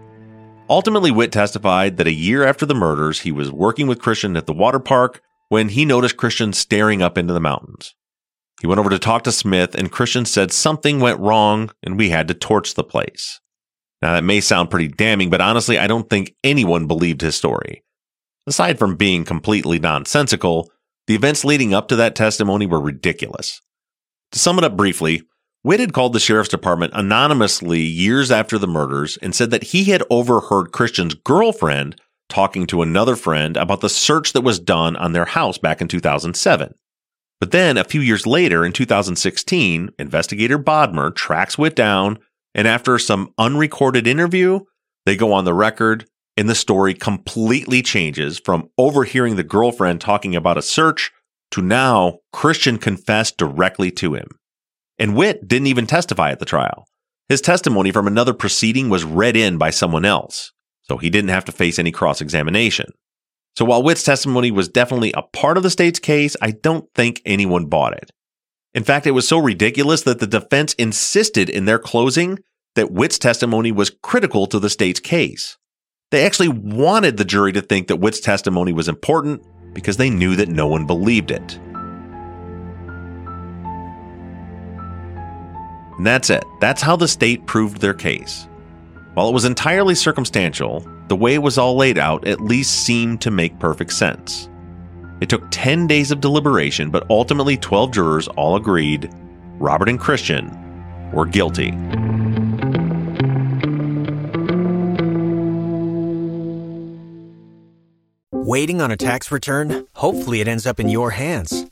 Ultimately, Witt testified that a year after the murders, he was working with Christian at the water park when he noticed Christian staring up into the mountains. He went over to talk to Smith, and Christian said something went wrong and we had to torch the place. Now, that may sound pretty damning, but honestly, I don't think anyone believed his story. Aside from being completely nonsensical, the events leading up to that testimony were ridiculous. To sum it up briefly, Witt had called the sheriff's department anonymously years after the murders and said that he had overheard Christian's girlfriend talking to another friend about the search that was done on their house back in 2007. But then a few years later, in 2016, investigator Bodmer tracks Witt down, and after some unrecorded interview, they go on the record, and the story completely changes from overhearing the girlfriend talking about a search to now Christian confessed directly to him. And Witt didn't even testify at the trial. His testimony from another proceeding was read in by someone else, so he didn't have to face any cross examination. So while Witt's testimony was definitely a part of the state's case, I don't think anyone bought it. In fact, it was so ridiculous that the defense insisted in their closing that Witt's testimony was critical to the state's case. They actually wanted the jury to think that Witt's testimony was important because they knew that no one believed it. And that's it. That's how the state proved their case. While it was entirely circumstantial, the way it was all laid out at least seemed to make perfect sense. It took 10 days of deliberation, but ultimately 12 jurors all agreed Robert and Christian were guilty. Waiting on a tax return? Hopefully, it ends up in your hands.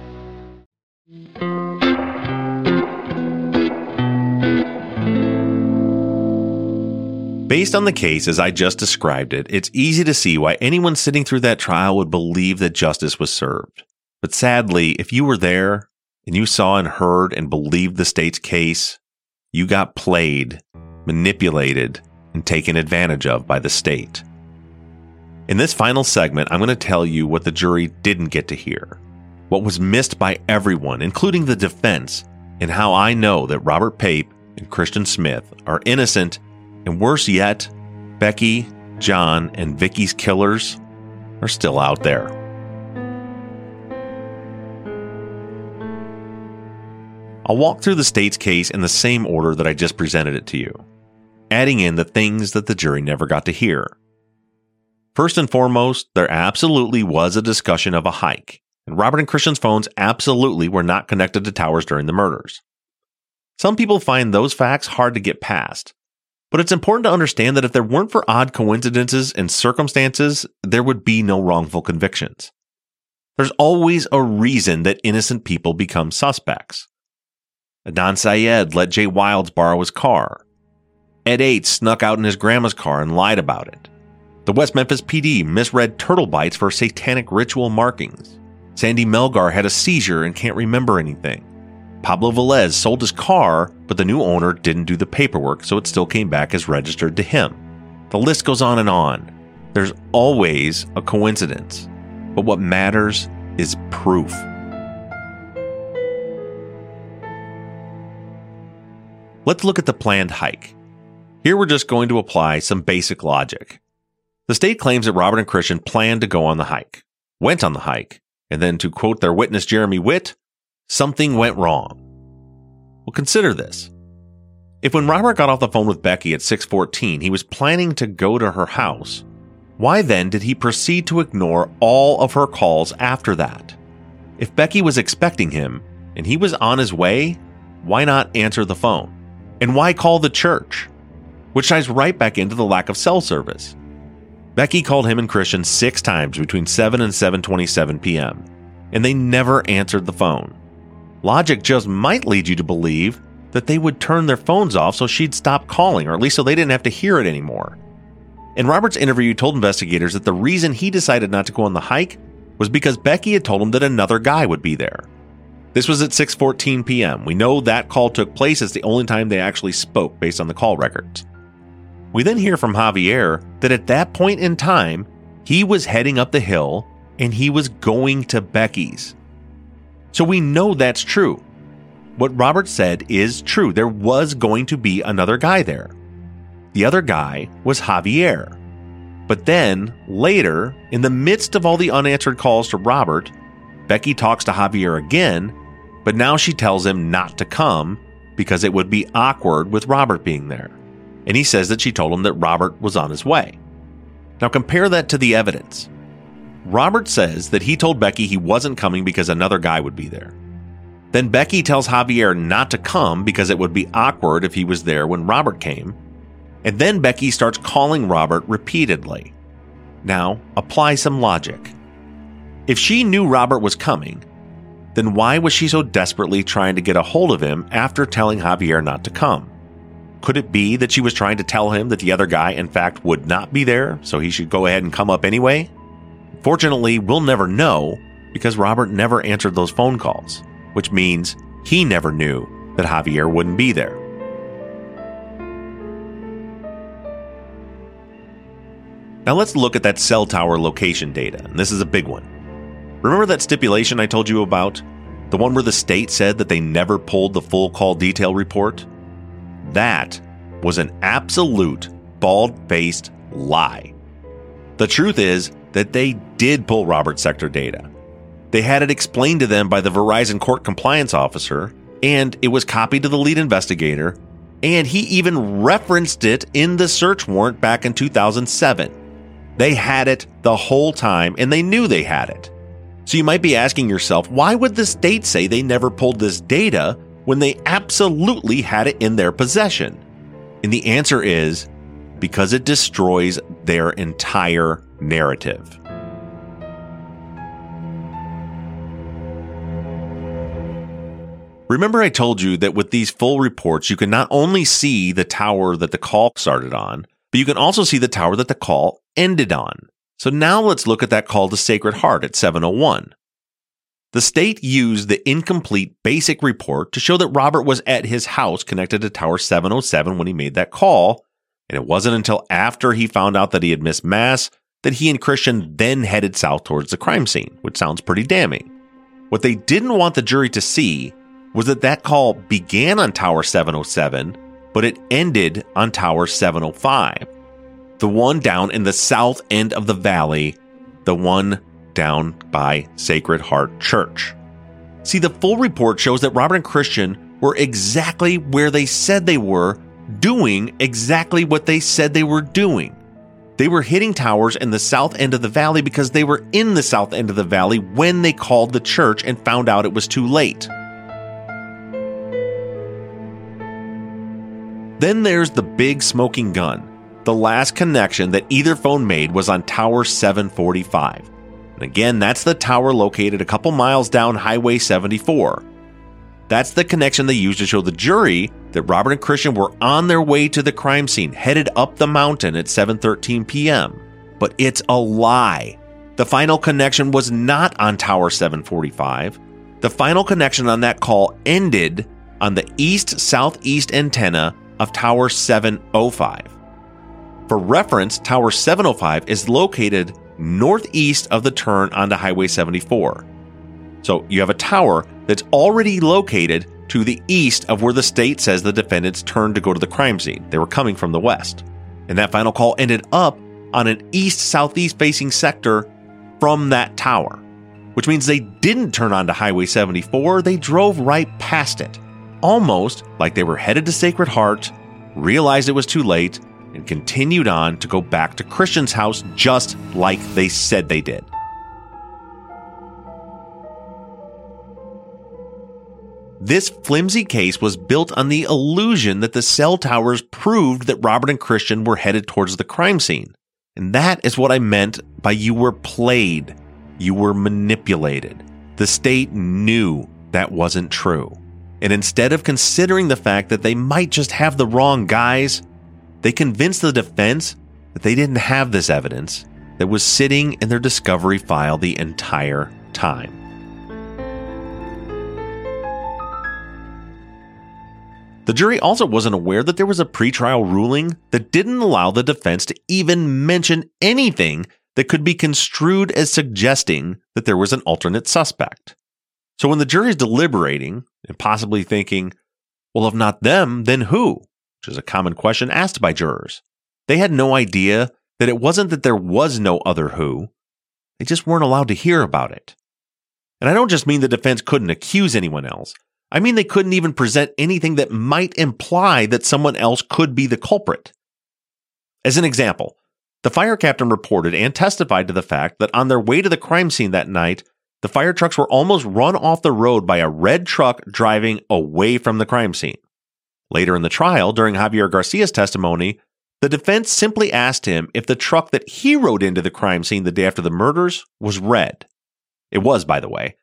Based on the case as I just described it, it's easy to see why anyone sitting through that trial would believe that justice was served. But sadly, if you were there and you saw and heard and believed the state's case, you got played, manipulated, and taken advantage of by the state. In this final segment, I'm going to tell you what the jury didn't get to hear, what was missed by everyone, including the defense, and how I know that Robert Pape and Christian Smith are innocent and worse yet, Becky, John, and Vicky's killers are still out there. I'll walk through the state's case in the same order that I just presented it to you, adding in the things that the jury never got to hear. First and foremost, there absolutely was a discussion of a hike, and Robert and Christian's phones absolutely were not connected to towers during the murders. Some people find those facts hard to get past, but it's important to understand that if there weren't for odd coincidences and circumstances, there would be no wrongful convictions. There's always a reason that innocent people become suspects. Adnan Syed let Jay Wilds borrow his car. Ed Ates snuck out in his grandma's car and lied about it. The West Memphis PD misread turtle bites for satanic ritual markings. Sandy Melgar had a seizure and can't remember anything. Pablo Velez sold his car, but the new owner didn't do the paperwork, so it still came back as registered to him. The list goes on and on. There's always a coincidence, but what matters is proof. Let's look at the planned hike. Here we're just going to apply some basic logic. The state claims that Robert and Christian planned to go on the hike, went on the hike, and then, to quote their witness Jeremy Witt, something went wrong. Well, consider this. If when Robert got off the phone with Becky at 6:14, he was planning to go to her house, why then did he proceed to ignore all of her calls after that? If Becky was expecting him and he was on his way, why not answer the phone? And why call the church? Which ties right back into the lack of cell service. Becky called him and Christian 6 times between 7 and 7:27 p.m., and they never answered the phone. Logic just might lead you to believe that they would turn their phones off so she'd stop calling, or at least so they didn't have to hear it anymore. In Robert's interview, told investigators that the reason he decided not to go on the hike was because Becky had told him that another guy would be there. This was at 6:14 p.m. We know that call took place as the only time they actually spoke based on the call records. We then hear from Javier that at that point in time, he was heading up the hill and he was going to Becky's. So we know that's true. What Robert said is true. There was going to be another guy there. The other guy was Javier. But then, later, in the midst of all the unanswered calls to Robert, Becky talks to Javier again, but now she tells him not to come because it would be awkward with Robert being there. And he says that she told him that Robert was on his way. Now compare that to the evidence. Robert says that he told Becky he wasn't coming because another guy would be there. Then Becky tells Javier not to come because it would be awkward if he was there when Robert came. And then Becky starts calling Robert repeatedly. Now, apply some logic. If she knew Robert was coming, then why was she so desperately trying to get a hold of him after telling Javier not to come? Could it be that she was trying to tell him that the other guy, in fact, would not be there, so he should go ahead and come up anyway? Fortunately, we'll never know because Robert never answered those phone calls, which means he never knew that Javier wouldn't be there. Now let's look at that cell tower location data, and this is a big one. Remember that stipulation I told you about? The one where the state said that they never pulled the full call detail report? That was an absolute bald faced lie. The truth is that they did pull Robert's sector data. They had it explained to them by the Verizon court compliance officer, and it was copied to the lead investigator, and he even referenced it in the search warrant back in 2007. They had it the whole time, and they knew they had it. So you might be asking yourself, why would the state say they never pulled this data when they absolutely had it in their possession? And the answer is because it destroys their entire narrative. Remember, I told you that with these full reports, you can not only see the tower that the call started on, but you can also see the tower that the call ended on. So now let's look at that call to Sacred Heart at 701. The state used the incomplete basic report to show that Robert was at his house connected to Tower 707 when he made that call, and it wasn't until after he found out that he had missed Mass that he and Christian then headed south towards the crime scene, which sounds pretty damning. What they didn't want the jury to see was that that call began on Tower 707, but it ended on Tower 705 the one down in the south end of the valley, the one down by Sacred Heart Church. See, the full report shows that Robert and Christian were exactly where they said they were, doing exactly what they said they were doing. They were hitting towers in the south end of the valley because they were in the south end of the valley when they called the church and found out it was too late. Then there's the big smoking gun. The last connection that either phone made was on Tower 745. And again, that's the tower located a couple miles down Highway 74. That's the connection they used to show the jury that Robert and Christian were on their way to the crime scene, headed up the mountain at 7:13 p.m. But it's a lie. The final connection was not on Tower 745. The final connection on that call ended on the east southeast antenna of Tower 705. For reference, Tower 705 is located northeast of the turn onto Highway 74. So you have a tower that's already located to the east of where the state says the defendants turned to go to the crime scene. They were coming from the west. And that final call ended up on an east southeast facing sector from that tower, which means they didn't turn onto Highway 74, they drove right past it, almost like they were headed to Sacred Heart, realized it was too late, and continued on to go back to Christian's house just like they said they did. This flimsy case was built on the illusion that the cell towers proved that Robert and Christian were headed towards the crime scene. And that is what I meant by you were played. You were manipulated. The state knew that wasn't true. And instead of considering the fact that they might just have the wrong guys, they convinced the defense that they didn't have this evidence that was sitting in their discovery file the entire time. The jury also wasn't aware that there was a pretrial ruling that didn't allow the defense to even mention anything that could be construed as suggesting that there was an alternate suspect. So when the jury is deliberating and possibly thinking, well, if not them, then who? Which is a common question asked by jurors. They had no idea that it wasn't that there was no other who, they just weren't allowed to hear about it. And I don't just mean the defense couldn't accuse anyone else. I mean they couldn't even present anything that might imply that someone else could be the culprit. As an example, the fire captain reported and testified to the fact that on their way to the crime scene that night, the fire trucks were almost run off the road by a red truck driving away from the crime scene. Later in the trial, during Javier Garcia's testimony, the defense simply asked him if the truck that he rode into the crime scene the day after the murders was red. It was, by the way.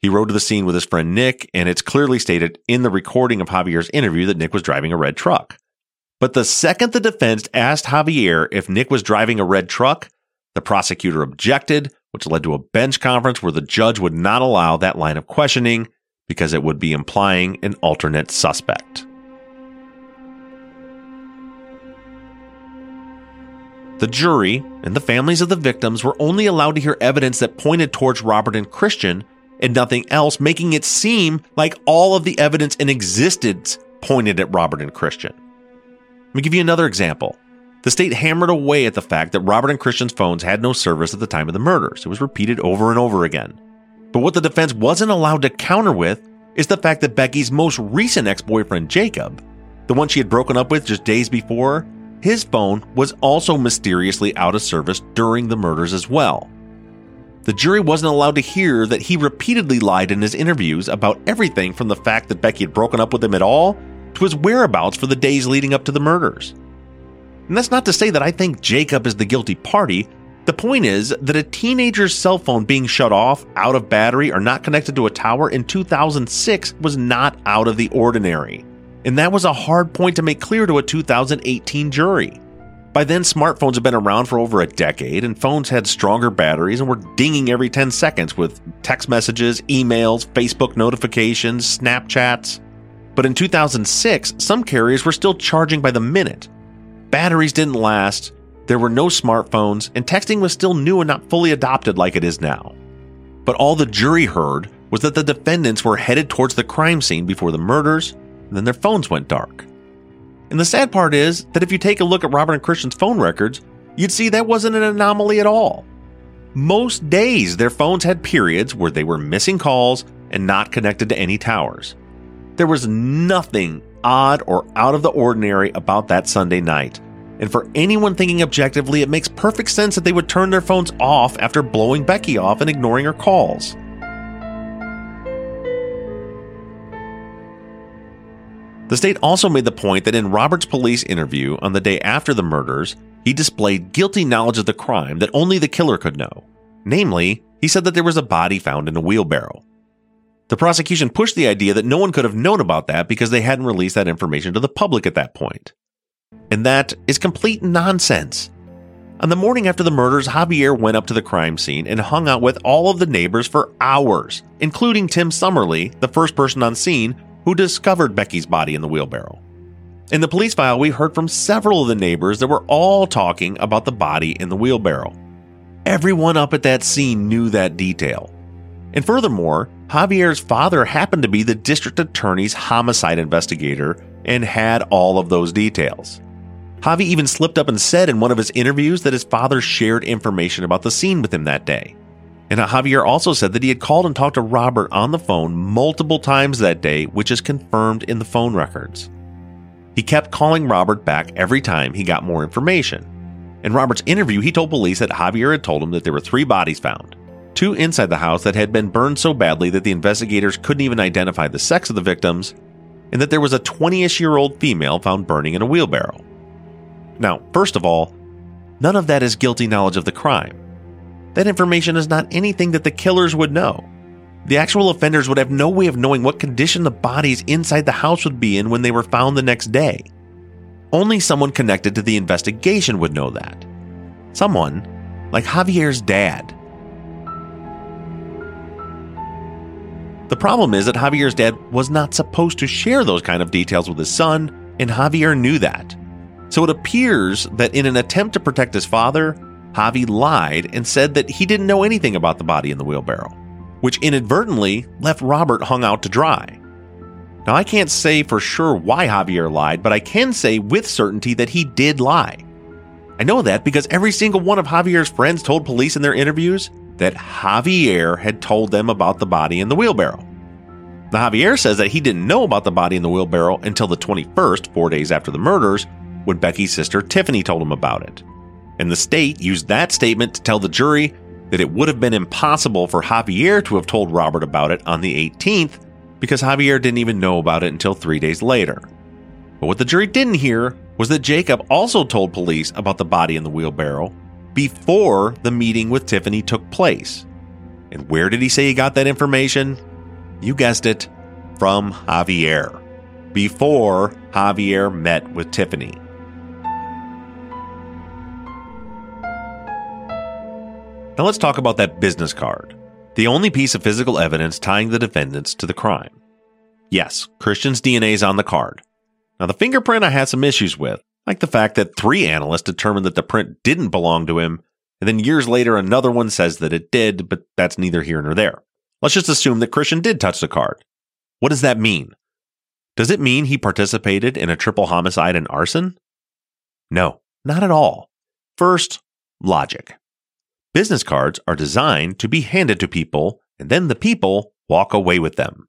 He rode to the scene with his friend Nick, and it's clearly stated in the recording of Javier's interview that Nick was driving a red truck. But the second the defense asked Javier if Nick was driving a red truck, the prosecutor objected, which led to a bench conference where the judge would not allow that line of questioning because it would be implying an alternate suspect. The jury and the families of the victims were only allowed to hear evidence that pointed towards Robert and Christian and nothing else, making it seem like all of the evidence in existence pointed at Robert and Christian. Let me give you another example. The state hammered away at the fact that Robert and Christian's phones had no service at the time of the murders. It was repeated over and over again. But what the defense wasn't allowed to counter with is the fact that Becky's most recent ex boyfriend, Jacob, the one she had broken up with just days before, his phone was also mysteriously out of service during the murders as well. The jury wasn't allowed to hear that he repeatedly lied in his interviews about everything from the fact that Becky had broken up with him at all to his whereabouts for the days leading up to the murders. And that's not to say that I think Jacob is the guilty party. The point is that a teenager's cell phone being shut off, out of battery, or not connected to a tower in 2006 was not out of the ordinary and that was a hard point to make clear to a 2018 jury. By then, smartphones had been around for over a decade, and phones had stronger batteries and were dinging every 10 seconds with text messages, emails, Facebook notifications, Snapchats. But in 2006, some carriers were still charging by the minute. Batteries didn't last, there were no smartphones, and texting was still new and not fully adopted like it is now. But all the jury heard was that the defendants were headed towards the crime scene before the murders then their phones went dark. And the sad part is that if you take a look at Robert and Christian's phone records, you'd see that wasn't an anomaly at all. Most days, their phones had periods where they were missing calls and not connected to any towers. There was nothing odd or out of the ordinary about that Sunday night. And for anyone thinking objectively, it makes perfect sense that they would turn their phones off after blowing Becky off and ignoring her calls. The state also made the point that in Robert's police interview on the day after the murders, he displayed guilty knowledge of the crime that only the killer could know. Namely, he said that there was a body found in a wheelbarrow. The prosecution pushed the idea that no one could have known about that because they hadn't released that information to the public at that point. And that is complete nonsense. On the morning after the murders, Javier went up to the crime scene and hung out with all of the neighbors for hours, including Tim Summerly, the first person on scene who discovered Becky's body in the wheelbarrow. In the police file, we heard from several of the neighbors that were all talking about the body in the wheelbarrow. Everyone up at that scene knew that detail. And furthermore, Javier's father happened to be the district attorney's homicide investigator and had all of those details. Javi even slipped up and said in one of his interviews that his father shared information about the scene with him that day. And Javier also said that he had called and talked to Robert on the phone multiple times that day, which is confirmed in the phone records. He kept calling Robert back every time he got more information. In Robert's interview, he told police that Javier had told him that there were three bodies found two inside the house that had been burned so badly that the investigators couldn't even identify the sex of the victims, and that there was a 20 ish year old female found burning in a wheelbarrow. Now, first of all, none of that is guilty knowledge of the crime. That information is not anything that the killers would know. The actual offenders would have no way of knowing what condition the bodies inside the house would be in when they were found the next day. Only someone connected to the investigation would know that. Someone like Javier's dad. The problem is that Javier's dad was not supposed to share those kind of details with his son, and Javier knew that. So it appears that in an attempt to protect his father, Javi lied and said that he didn't know anything about the body in the wheelbarrow, which inadvertently left Robert hung out to dry. Now, I can't say for sure why Javier lied, but I can say with certainty that he did lie. I know that because every single one of Javier's friends told police in their interviews that Javier had told them about the body in the wheelbarrow. Now, Javier says that he didn't know about the body in the wheelbarrow until the 21st, four days after the murders, when Becky's sister Tiffany told him about it. And the state used that statement to tell the jury that it would have been impossible for Javier to have told Robert about it on the 18th because Javier didn't even know about it until three days later. But what the jury didn't hear was that Jacob also told police about the body in the wheelbarrow before the meeting with Tiffany took place. And where did he say he got that information? You guessed it, from Javier. Before Javier met with Tiffany. Now let's talk about that business card the only piece of physical evidence tying the defendants to the crime. Yes, Christian's DNA is on the card. Now, the fingerprint I had some issues with, like the fact that three analysts determined that the print didn't belong to him, and then years later another one says that it did, but that's neither here nor there. Let's just assume that Christian did touch the card. What does that mean? Does it mean he participated in a triple homicide and arson? No, not at all. First, logic. Business cards are designed to be handed to people, and then the people walk away with them.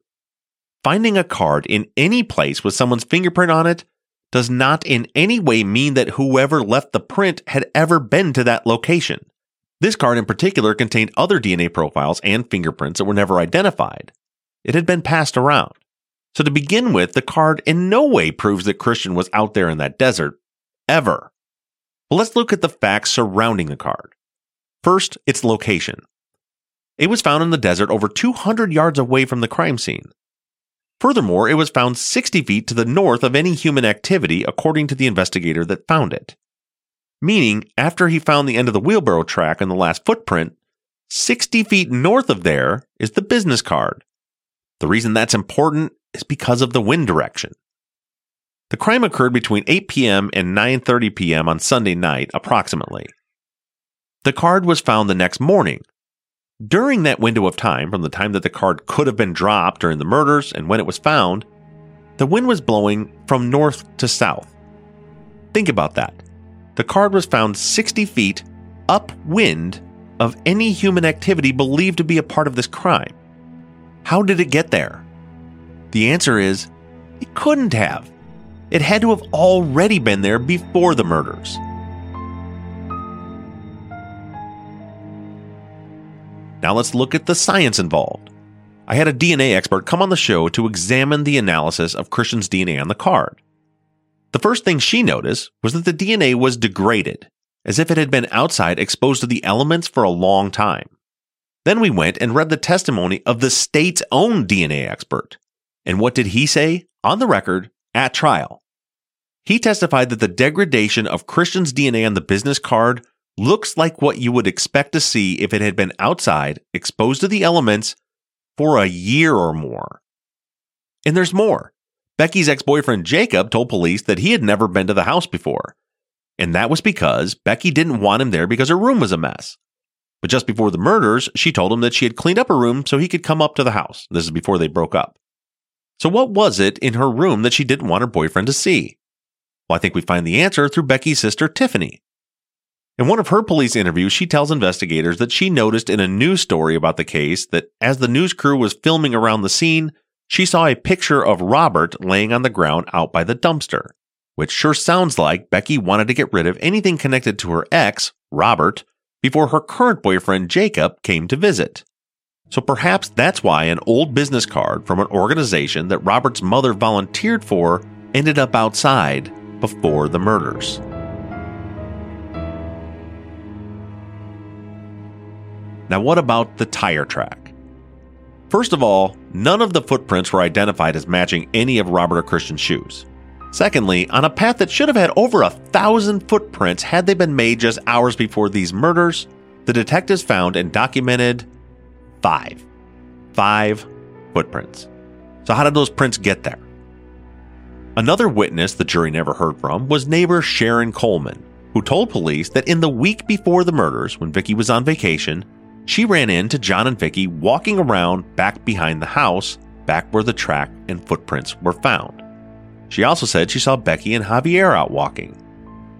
Finding a card in any place with someone's fingerprint on it does not in any way mean that whoever left the print had ever been to that location. This card in particular contained other DNA profiles and fingerprints that were never identified. It had been passed around. So, to begin with, the card in no way proves that Christian was out there in that desert, ever. But let's look at the facts surrounding the card. First, its location. It was found in the desert over 200 yards away from the crime scene. Furthermore, it was found 60 feet to the north of any human activity, according to the investigator that found it. Meaning, after he found the end of the wheelbarrow track and the last footprint, 60 feet north of there is the business card. The reason that's important is because of the wind direction. The crime occurred between 8 p.m. and 9:30 p.m. on Sunday night, approximately. The card was found the next morning. During that window of time, from the time that the card could have been dropped during the murders and when it was found, the wind was blowing from north to south. Think about that. The card was found 60 feet upwind of any human activity believed to be a part of this crime. How did it get there? The answer is it couldn't have. It had to have already been there before the murders. Now let's look at the science involved. I had a DNA expert come on the show to examine the analysis of Christian's DNA on the card. The first thing she noticed was that the DNA was degraded, as if it had been outside exposed to the elements for a long time. Then we went and read the testimony of the state's own DNA expert. And what did he say on the record at trial? He testified that the degradation of Christian's DNA on the business card looks like what you would expect to see if it had been outside, exposed to the elements for a year or more. And there's more. Becky's ex boyfriend Jacob told police that he had never been to the house before. And that was because Becky didn't want him there because her room was a mess. But just before the murders, she told him that she had cleaned up her room so he could come up to the house. This is before they broke up. So, what was it in her room that she didn't want her boyfriend to see? Well, I think we find the answer through Becky's sister, Tiffany. In one of her police interviews, she tells investigators that she noticed in a news story about the case that as the news crew was filming around the scene, she saw a picture of Robert laying on the ground out by the dumpster, which sure sounds like Becky wanted to get rid of anything connected to her ex, Robert, before her current boyfriend, Jacob, came to visit. So perhaps that's why an old business card from an organization that Robert's mother volunteered for ended up outside before the murders. Now, what about the tire track? First of all, none of the footprints were identified as matching any of Robert or Christian's shoes. Secondly, on a path that should have had over a thousand footprints had they been made just hours before these murders, the detectives found and documented five. Five footprints. So, how did those prints get there? Another witness the jury never heard from was neighbor Sharon Coleman, who told police that in the week before the murders, when Vicky was on vacation, she ran into John and Vicky walking around back behind the house, back where the track and footprints were found. She also said she saw Becky and Javier out walking.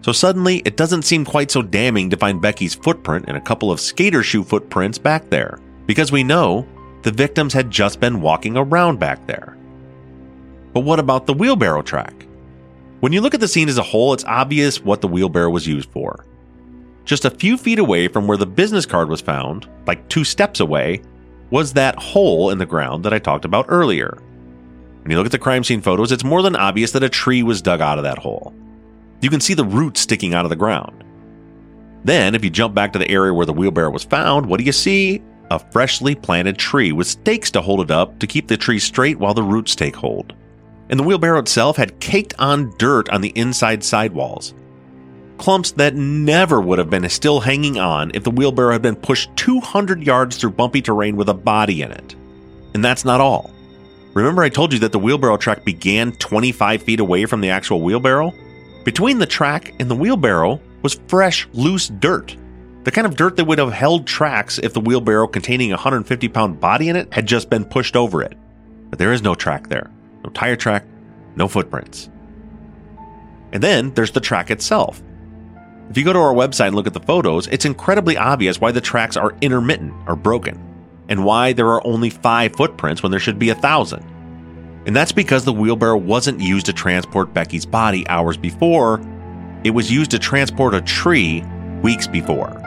So suddenly, it doesn't seem quite so damning to find Becky's footprint and a couple of skater shoe footprints back there, because we know the victims had just been walking around back there. But what about the wheelbarrow track? When you look at the scene as a whole, it's obvious what the wheelbarrow was used for. Just a few feet away from where the business card was found, like two steps away, was that hole in the ground that I talked about earlier. When you look at the crime scene photos, it's more than obvious that a tree was dug out of that hole. You can see the roots sticking out of the ground. Then, if you jump back to the area where the wheelbarrow was found, what do you see? A freshly planted tree with stakes to hold it up to keep the tree straight while the roots take hold and the wheelbarrow itself had caked on dirt on the inside sidewalls. Clumps that never would have been still hanging on if the wheelbarrow had been pushed 200 yards through bumpy terrain with a body in it. And that's not all. Remember, I told you that the wheelbarrow track began 25 feet away from the actual wheelbarrow? Between the track and the wheelbarrow was fresh, loose dirt. The kind of dirt that would have held tracks if the wheelbarrow containing a 150 pound body in it had just been pushed over it. But there is no track there no tire track, no footprints. And then there's the track itself. If you go to our website and look at the photos, it's incredibly obvious why the tracks are intermittent or broken, and why there are only five footprints when there should be a thousand. And that's because the wheelbarrow wasn't used to transport Becky's body hours before, it was used to transport a tree weeks before.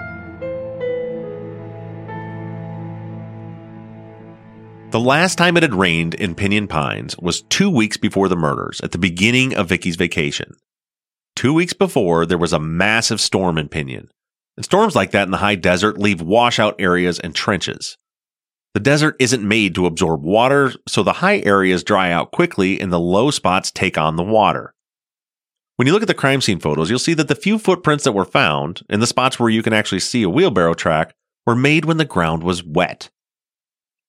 The last time it had rained in Pinyon Pines was two weeks before the murders, at the beginning of Vicky's vacation. Two weeks before, there was a massive storm in Pinyon. And storms like that in the high desert leave washout areas and trenches. The desert isn't made to absorb water, so the high areas dry out quickly and the low spots take on the water. When you look at the crime scene photos, you'll see that the few footprints that were found, in the spots where you can actually see a wheelbarrow track, were made when the ground was wet.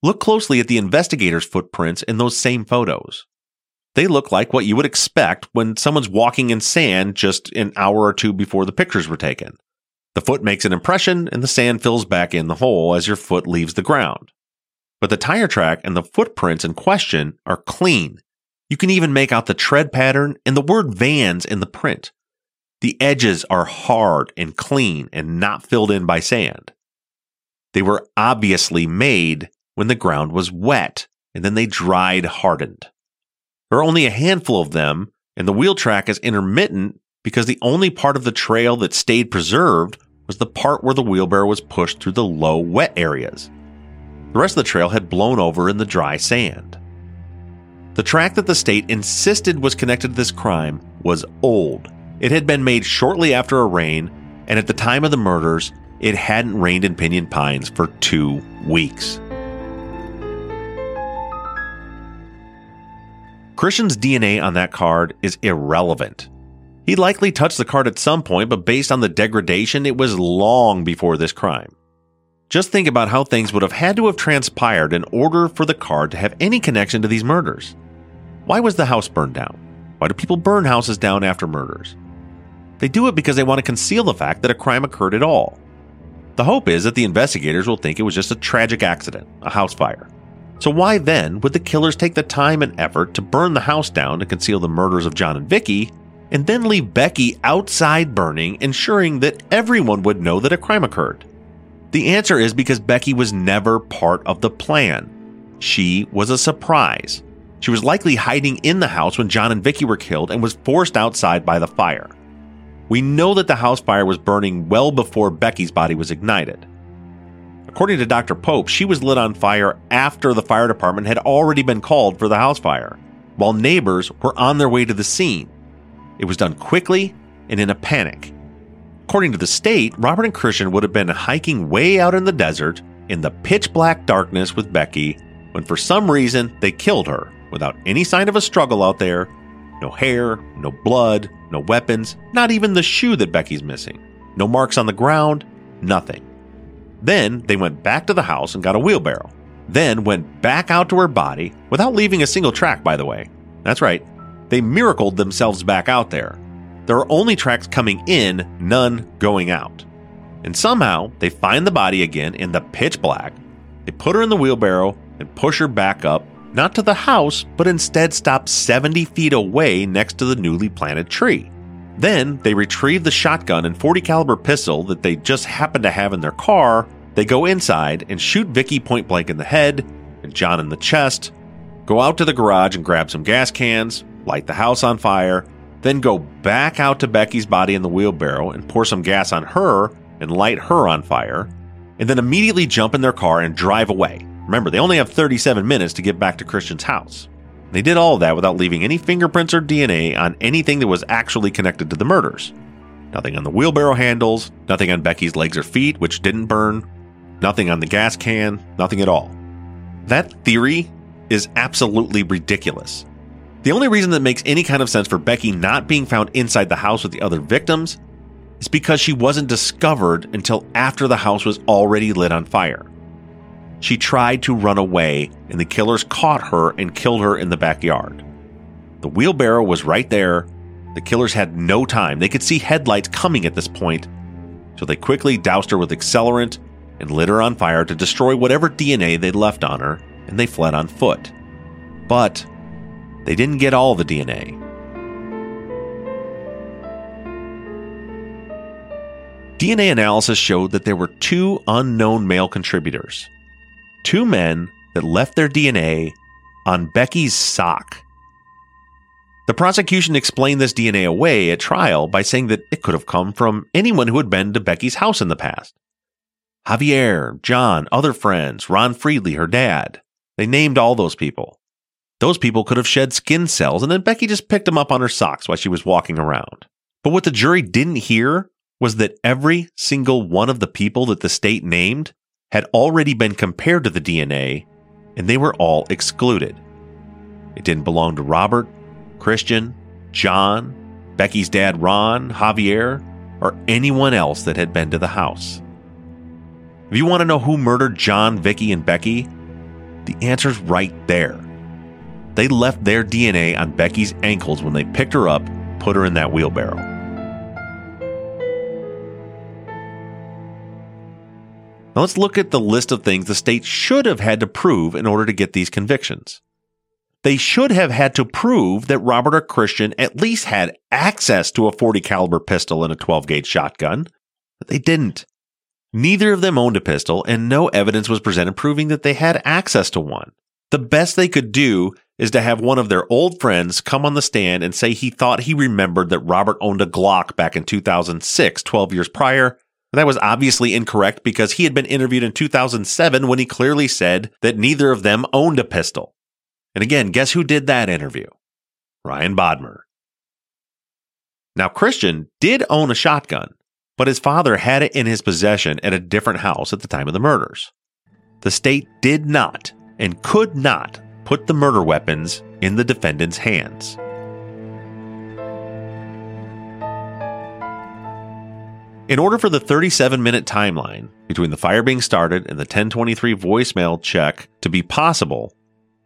Look closely at the investigators' footprints in those same photos. They look like what you would expect when someone's walking in sand just an hour or two before the pictures were taken. The foot makes an impression and the sand fills back in the hole as your foot leaves the ground. But the tire track and the footprints in question are clean. You can even make out the tread pattern and the word vans in the print. The edges are hard and clean and not filled in by sand. They were obviously made when the ground was wet, and then they dried hardened. There are only a handful of them, and the wheel track is intermittent because the only part of the trail that stayed preserved was the part where the wheelbarrow was pushed through the low, wet areas. The rest of the trail had blown over in the dry sand. The track that the state insisted was connected to this crime was old. It had been made shortly after a rain, and at the time of the murders, it hadn't rained in Pinyon Pines for two weeks. Christian's DNA on that card is irrelevant. He likely touched the card at some point, but based on the degradation, it was long before this crime. Just think about how things would have had to have transpired in order for the card to have any connection to these murders. Why was the house burned down? Why do people burn houses down after murders? They do it because they want to conceal the fact that a crime occurred at all. The hope is that the investigators will think it was just a tragic accident, a house fire. So why then would the killers take the time and effort to burn the house down to conceal the murders of John and Vicky, and then leave Becky outside burning, ensuring that everyone would know that a crime occurred? The answer is because Becky was never part of the plan. She was a surprise. She was likely hiding in the house when John and Vicky were killed and was forced outside by the fire. We know that the house fire was burning well before Becky's body was ignited. According to Dr. Pope, she was lit on fire after the fire department had already been called for the house fire, while neighbors were on their way to the scene. It was done quickly and in a panic. According to the state, Robert and Christian would have been hiking way out in the desert in the pitch black darkness with Becky when for some reason they killed her without any sign of a struggle out there no hair, no blood, no weapons, not even the shoe that Becky's missing. No marks on the ground, nothing. Then they went back to the house and got a wheelbarrow. then went back out to her body without leaving a single track, by the way. That's right, they miracled themselves back out there. There are only tracks coming in, none going out. And somehow they find the body again in the pitch black. They put her in the wheelbarrow and push her back up, not to the house, but instead stop 70 feet away next to the newly planted tree. Then they retrieve the shotgun and 40 caliber pistol that they just happened to have in their car. They go inside and shoot Vicky point blank in the head and John in the chest. Go out to the garage and grab some gas cans, light the house on fire, then go back out to Becky's body in the wheelbarrow and pour some gas on her and light her on fire, and then immediately jump in their car and drive away. Remember, they only have 37 minutes to get back to Christian's house. They did all that without leaving any fingerprints or DNA on anything that was actually connected to the murders. Nothing on the wheelbarrow handles, nothing on Becky's legs or feet, which didn't burn, nothing on the gas can, nothing at all. That theory is absolutely ridiculous. The only reason that makes any kind of sense for Becky not being found inside the house with the other victims is because she wasn't discovered until after the house was already lit on fire. She tried to run away, and the killers caught her and killed her in the backyard. The wheelbarrow was right there. The killers had no time. They could see headlights coming at this point, so they quickly doused her with accelerant and lit her on fire to destroy whatever DNA they'd left on her, and they fled on foot. But they didn't get all the DNA. DNA analysis showed that there were two unknown male contributors. Two men that left their DNA on Becky's sock. The prosecution explained this DNA away at trial by saying that it could have come from anyone who had been to Becky's house in the past. Javier, John, other friends, Ron Friedli, her dad. They named all those people. Those people could have shed skin cells, and then Becky just picked them up on her socks while she was walking around. But what the jury didn't hear was that every single one of the people that the state named had already been compared to the DNA, and they were all excluded. It didn't belong to Robert, Christian, John, Becky's dad Ron, Javier, or anyone else that had been to the house. If you want to know who murdered John, Vicky, and Becky, the answer's right there. They left their DNA on Becky's ankles when they picked her up, put her in that wheelbarrow. Now let's look at the list of things the state should have had to prove in order to get these convictions. They should have had to prove that Robert or Christian at least had access to a 40 caliber pistol and a 12 gauge shotgun, but they didn't. Neither of them owned a pistol and no evidence was presented proving that they had access to one. The best they could do is to have one of their old friends come on the stand and say he thought he remembered that Robert owned a Glock back in 2006, 12 years prior. That was obviously incorrect because he had been interviewed in 2007 when he clearly said that neither of them owned a pistol. And again, guess who did that interview? Ryan Bodmer. Now, Christian did own a shotgun, but his father had it in his possession at a different house at the time of the murders. The state did not and could not put the murder weapons in the defendant's hands. In order for the 37 minute timeline between the fire being started and the 1023 voicemail check to be possible,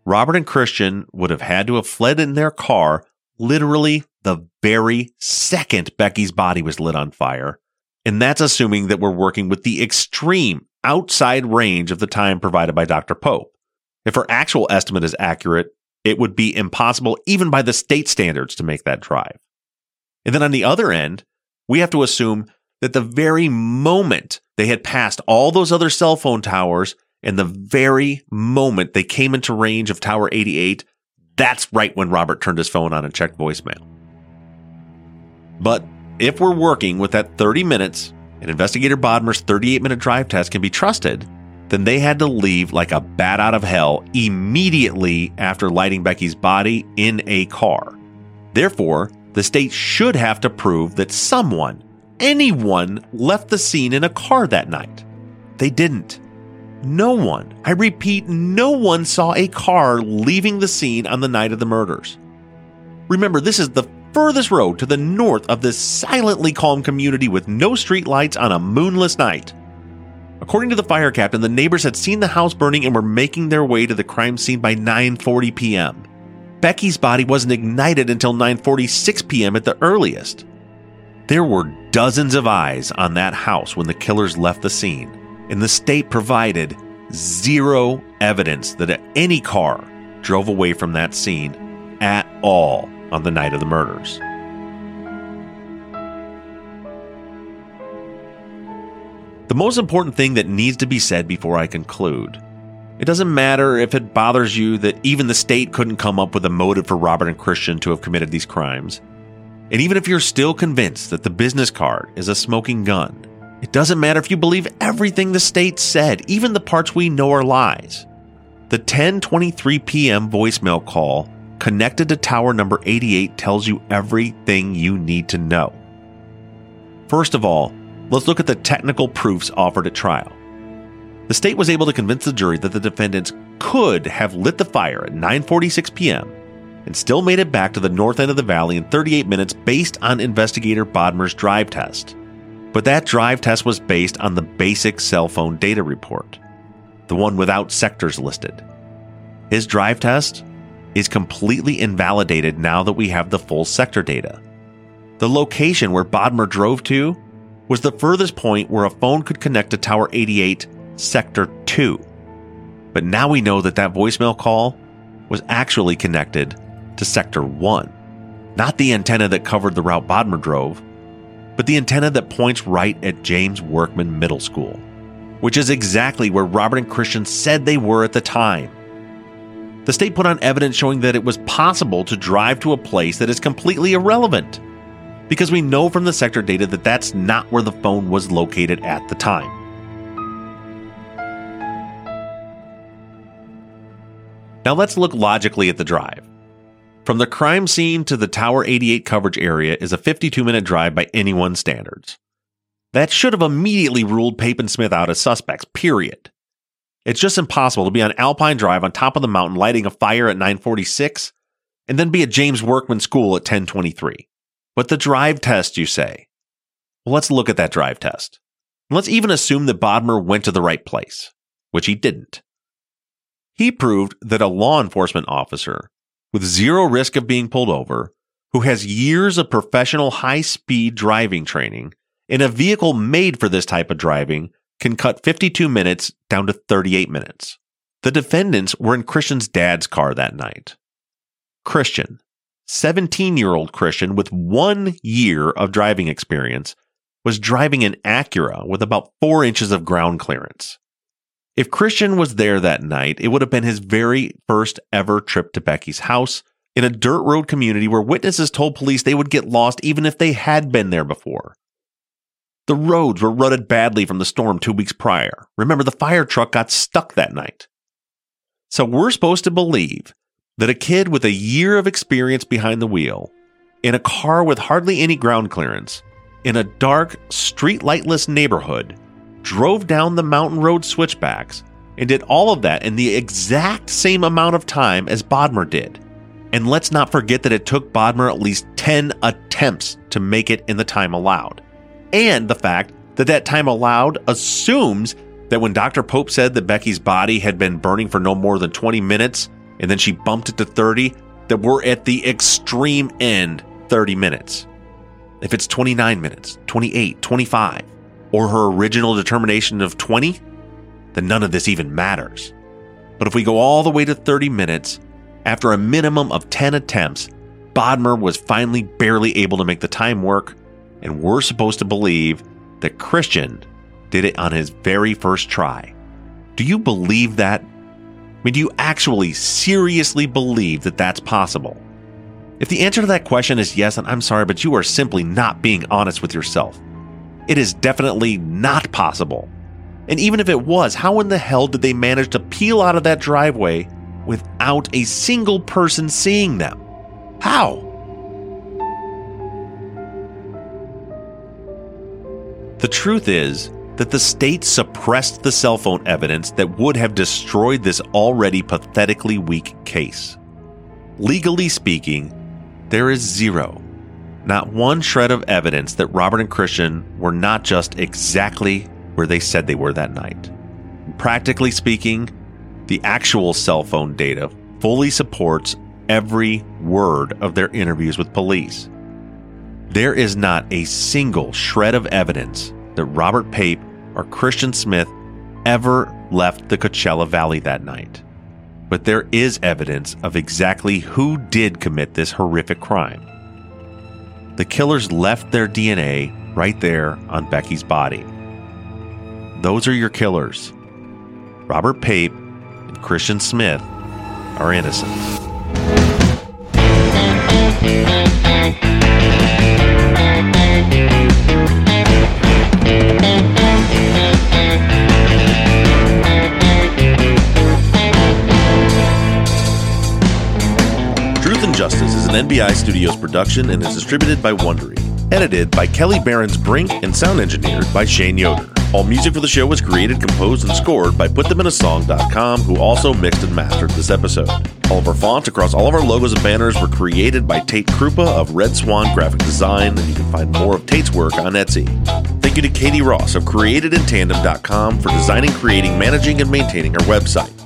Robert and Christian would have had to have fled in their car literally the very second Becky's body was lit on fire. And that's assuming that we're working with the extreme outside range of the time provided by Dr. Pope. If her actual estimate is accurate, it would be impossible, even by the state standards, to make that drive. And then on the other end, we have to assume that the very moment they had passed all those other cell phone towers and the very moment they came into range of Tower 88, that's right when Robert turned his phone on and checked voicemail. But if we're working with that 30 minutes and investigator Bodmer's 38 minute drive test can be trusted, then they had to leave like a bat out of hell immediately after lighting Becky's body in a car. Therefore, the state should have to prove that someone, anyone, left the scene in a car that night. They didn't. No one, I repeat, no one saw a car leaving the scene on the night of the murders. Remember, this is the furthest road to the north of this silently calm community with no streetlights on a moonless night. According to the fire captain, the neighbors had seen the house burning and were making their way to the crime scene by 9:40 p.m. Becky's body wasn't ignited until 9:46 p.m. at the earliest. There were dozens of eyes on that house when the killers left the scene, and the state provided zero evidence that any car drove away from that scene at all on the night of the murders. The most important thing that needs to be said before I conclude it doesn't matter if it bothers you that even the state couldn't come up with a motive for Robert and Christian to have committed these crimes. And even if you're still convinced that the business card is a smoking gun, it doesn't matter if you believe everything the state said, even the parts we know are lies. The 10:23 p.m. voicemail call connected to tower number 88 tells you everything you need to know. First of all, let's look at the technical proofs offered at trial. The state was able to convince the jury that the defendants could have lit the fire at 9:46 p.m. and still made it back to the north end of the valley in 38 minutes based on investigator Bodmer's drive test. But that drive test was based on the basic cell phone data report, the one without sectors listed. His drive test is completely invalidated now that we have the full sector data. The location where Bodmer drove to was the furthest point where a phone could connect to Tower 88 Sector 2. But now we know that that voicemail call was actually connected to Sector 1. Not the antenna that covered the route Bodmer drove, but the antenna that points right at James Workman Middle School, which is exactly where Robert and Christian said they were at the time. The state put on evidence showing that it was possible to drive to a place that is completely irrelevant, because we know from the sector data that that's not where the phone was located at the time. Now let's look logically at the drive. From the crime scene to the Tower 88 coverage area is a 52 minute drive by anyone's standards. That should have immediately ruled Pape and Smith out as suspects, period. It's just impossible to be on Alpine Drive on top of the mountain lighting a fire at 946 and then be at James Workman School at 1023. But the drive test, you say? Well, let's look at that drive test. Let's even assume that Bodmer went to the right place, which he didn't. He proved that a law enforcement officer with zero risk of being pulled over, who has years of professional high speed driving training in a vehicle made for this type of driving, can cut 52 minutes down to 38 minutes. The defendants were in Christian's dad's car that night. Christian, 17 year old Christian with one year of driving experience, was driving an Acura with about four inches of ground clearance. If Christian was there that night, it would have been his very first ever trip to Becky's house in a dirt road community where witnesses told police they would get lost even if they had been there before. The roads were rutted badly from the storm two weeks prior. Remember, the fire truck got stuck that night. So we're supposed to believe that a kid with a year of experience behind the wheel, in a car with hardly any ground clearance, in a dark, street lightless neighborhood, drove down the mountain road switchbacks, and did all of that in the exact same amount of time as Bodmer did. And let's not forget that it took Bodmer at least 10 attempts to make it in the time allowed. And the fact that that time allowed assumes that when Dr. Pope said that Becky's body had been burning for no more than 20 minutes and then she bumped it to 30, that we're at the extreme end 30 minutes. If it's 29 minutes, 28, 25, or her original determination of 20, then none of this even matters. But if we go all the way to 30 minutes, after a minimum of 10 attempts, Bodmer was finally barely able to make the time work, and we're supposed to believe that Christian did it on his very first try. Do you believe that? I mean, do you actually seriously believe that that's possible? If the answer to that question is yes, then I'm sorry, but you are simply not being honest with yourself. It is definitely not possible. And even if it was, how in the hell did they manage to peel out of that driveway without a single person seeing them? How? The truth is that the state suppressed the cell phone evidence that would have destroyed this already pathetically weak case. Legally speaking, there is zero not one shred of evidence that Robert and Christian were not just exactly where they said they were that night. Practically speaking, the actual cell phone data fully supports every word of their interviews with police. There is not a single shred of evidence that Robert Pape or Christian Smith ever left the Coachella Valley that night. But there is evidence of exactly who did commit this horrific crime. The killers left their DNA right there on Becky's body. Those are your killers. Robert Pape and Christian Smith are innocent. Truth an NBI Studios production and is distributed by Wondery. Edited by Kelly Barons Brink and sound engineered by Shane Yoder. All music for the show was created, composed, and scored by PutThemInASong.com, who also mixed and mastered this episode. All of our fonts across all of our logos and banners were created by Tate Krupa of Red Swan Graphic Design, and you can find more of Tate's work on Etsy. Thank you to Katie Ross of CreatedInTandem.com for designing, creating, managing, and maintaining our website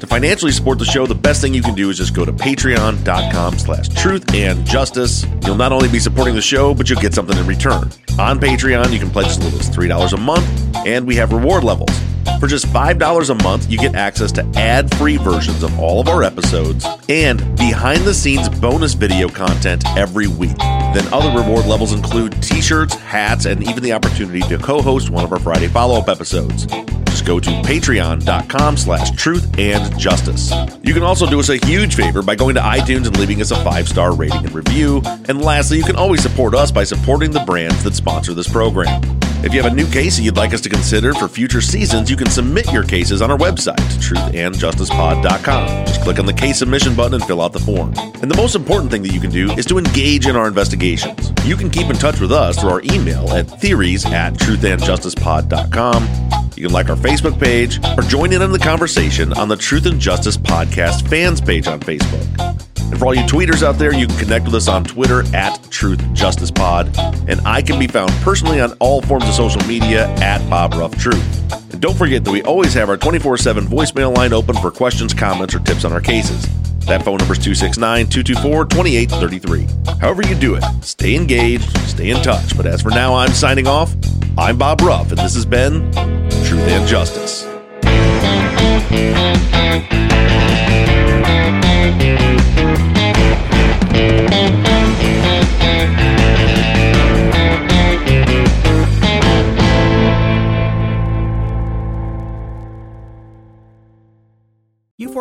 To financially support the show, the best thing you can do is just go to patreon.com slash truth and justice. You'll not only be supporting the show, but you'll get something in return. On Patreon, you can pledge as little as $3 a month, and we have reward levels. For just $5 a month, you get access to ad free versions of all of our episodes and behind the scenes bonus video content every week. Then other reward levels include t shirts, hats, and even the opportunity to co host one of our Friday follow up episodes just go to patreon.com slash truth and justice. You can also do us a huge favor by going to iTunes and leaving us a five star rating and review. And lastly, you can always support us by supporting the brands that sponsor this program. If you have a new case that you'd like us to consider for future seasons, you can submit your cases on our website, truthandjusticepod.com. Just click on the case submission button and fill out the form. And the most important thing that you can do is to engage in our You can keep in touch with us through our email at theories at truthandjusticepod.com. You can like our Facebook page or join in on the conversation on the Truth and Justice Podcast fans page on Facebook. And for all you tweeters out there, you can connect with us on Twitter at Truth Justice Pod. And I can be found personally on all forms of social media at Bob Ruff Truth. And don't forget that we always have our 24 7 voicemail line open for questions, comments, or tips on our cases. That phone number is 269 224 2833. However, you do it, stay engaged, stay in touch. But as for now, I'm signing off. I'm Bob Ruff, and this has been Truth and Justice.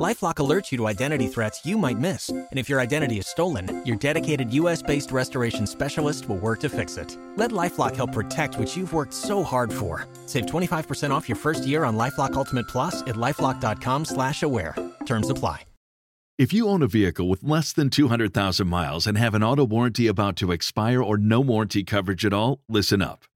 LifeLock alerts you to identity threats you might miss. And if your identity is stolen, your dedicated US based restoration specialist will work to fix it. Let LifeLock help protect what you've worked so hard for. Save 25% off your first year on LifeLock Ultimate Plus at lifelock.com slash aware. Terms apply. If you own a vehicle with less than 200,000 miles and have an auto warranty about to expire or no warranty coverage at all, listen up.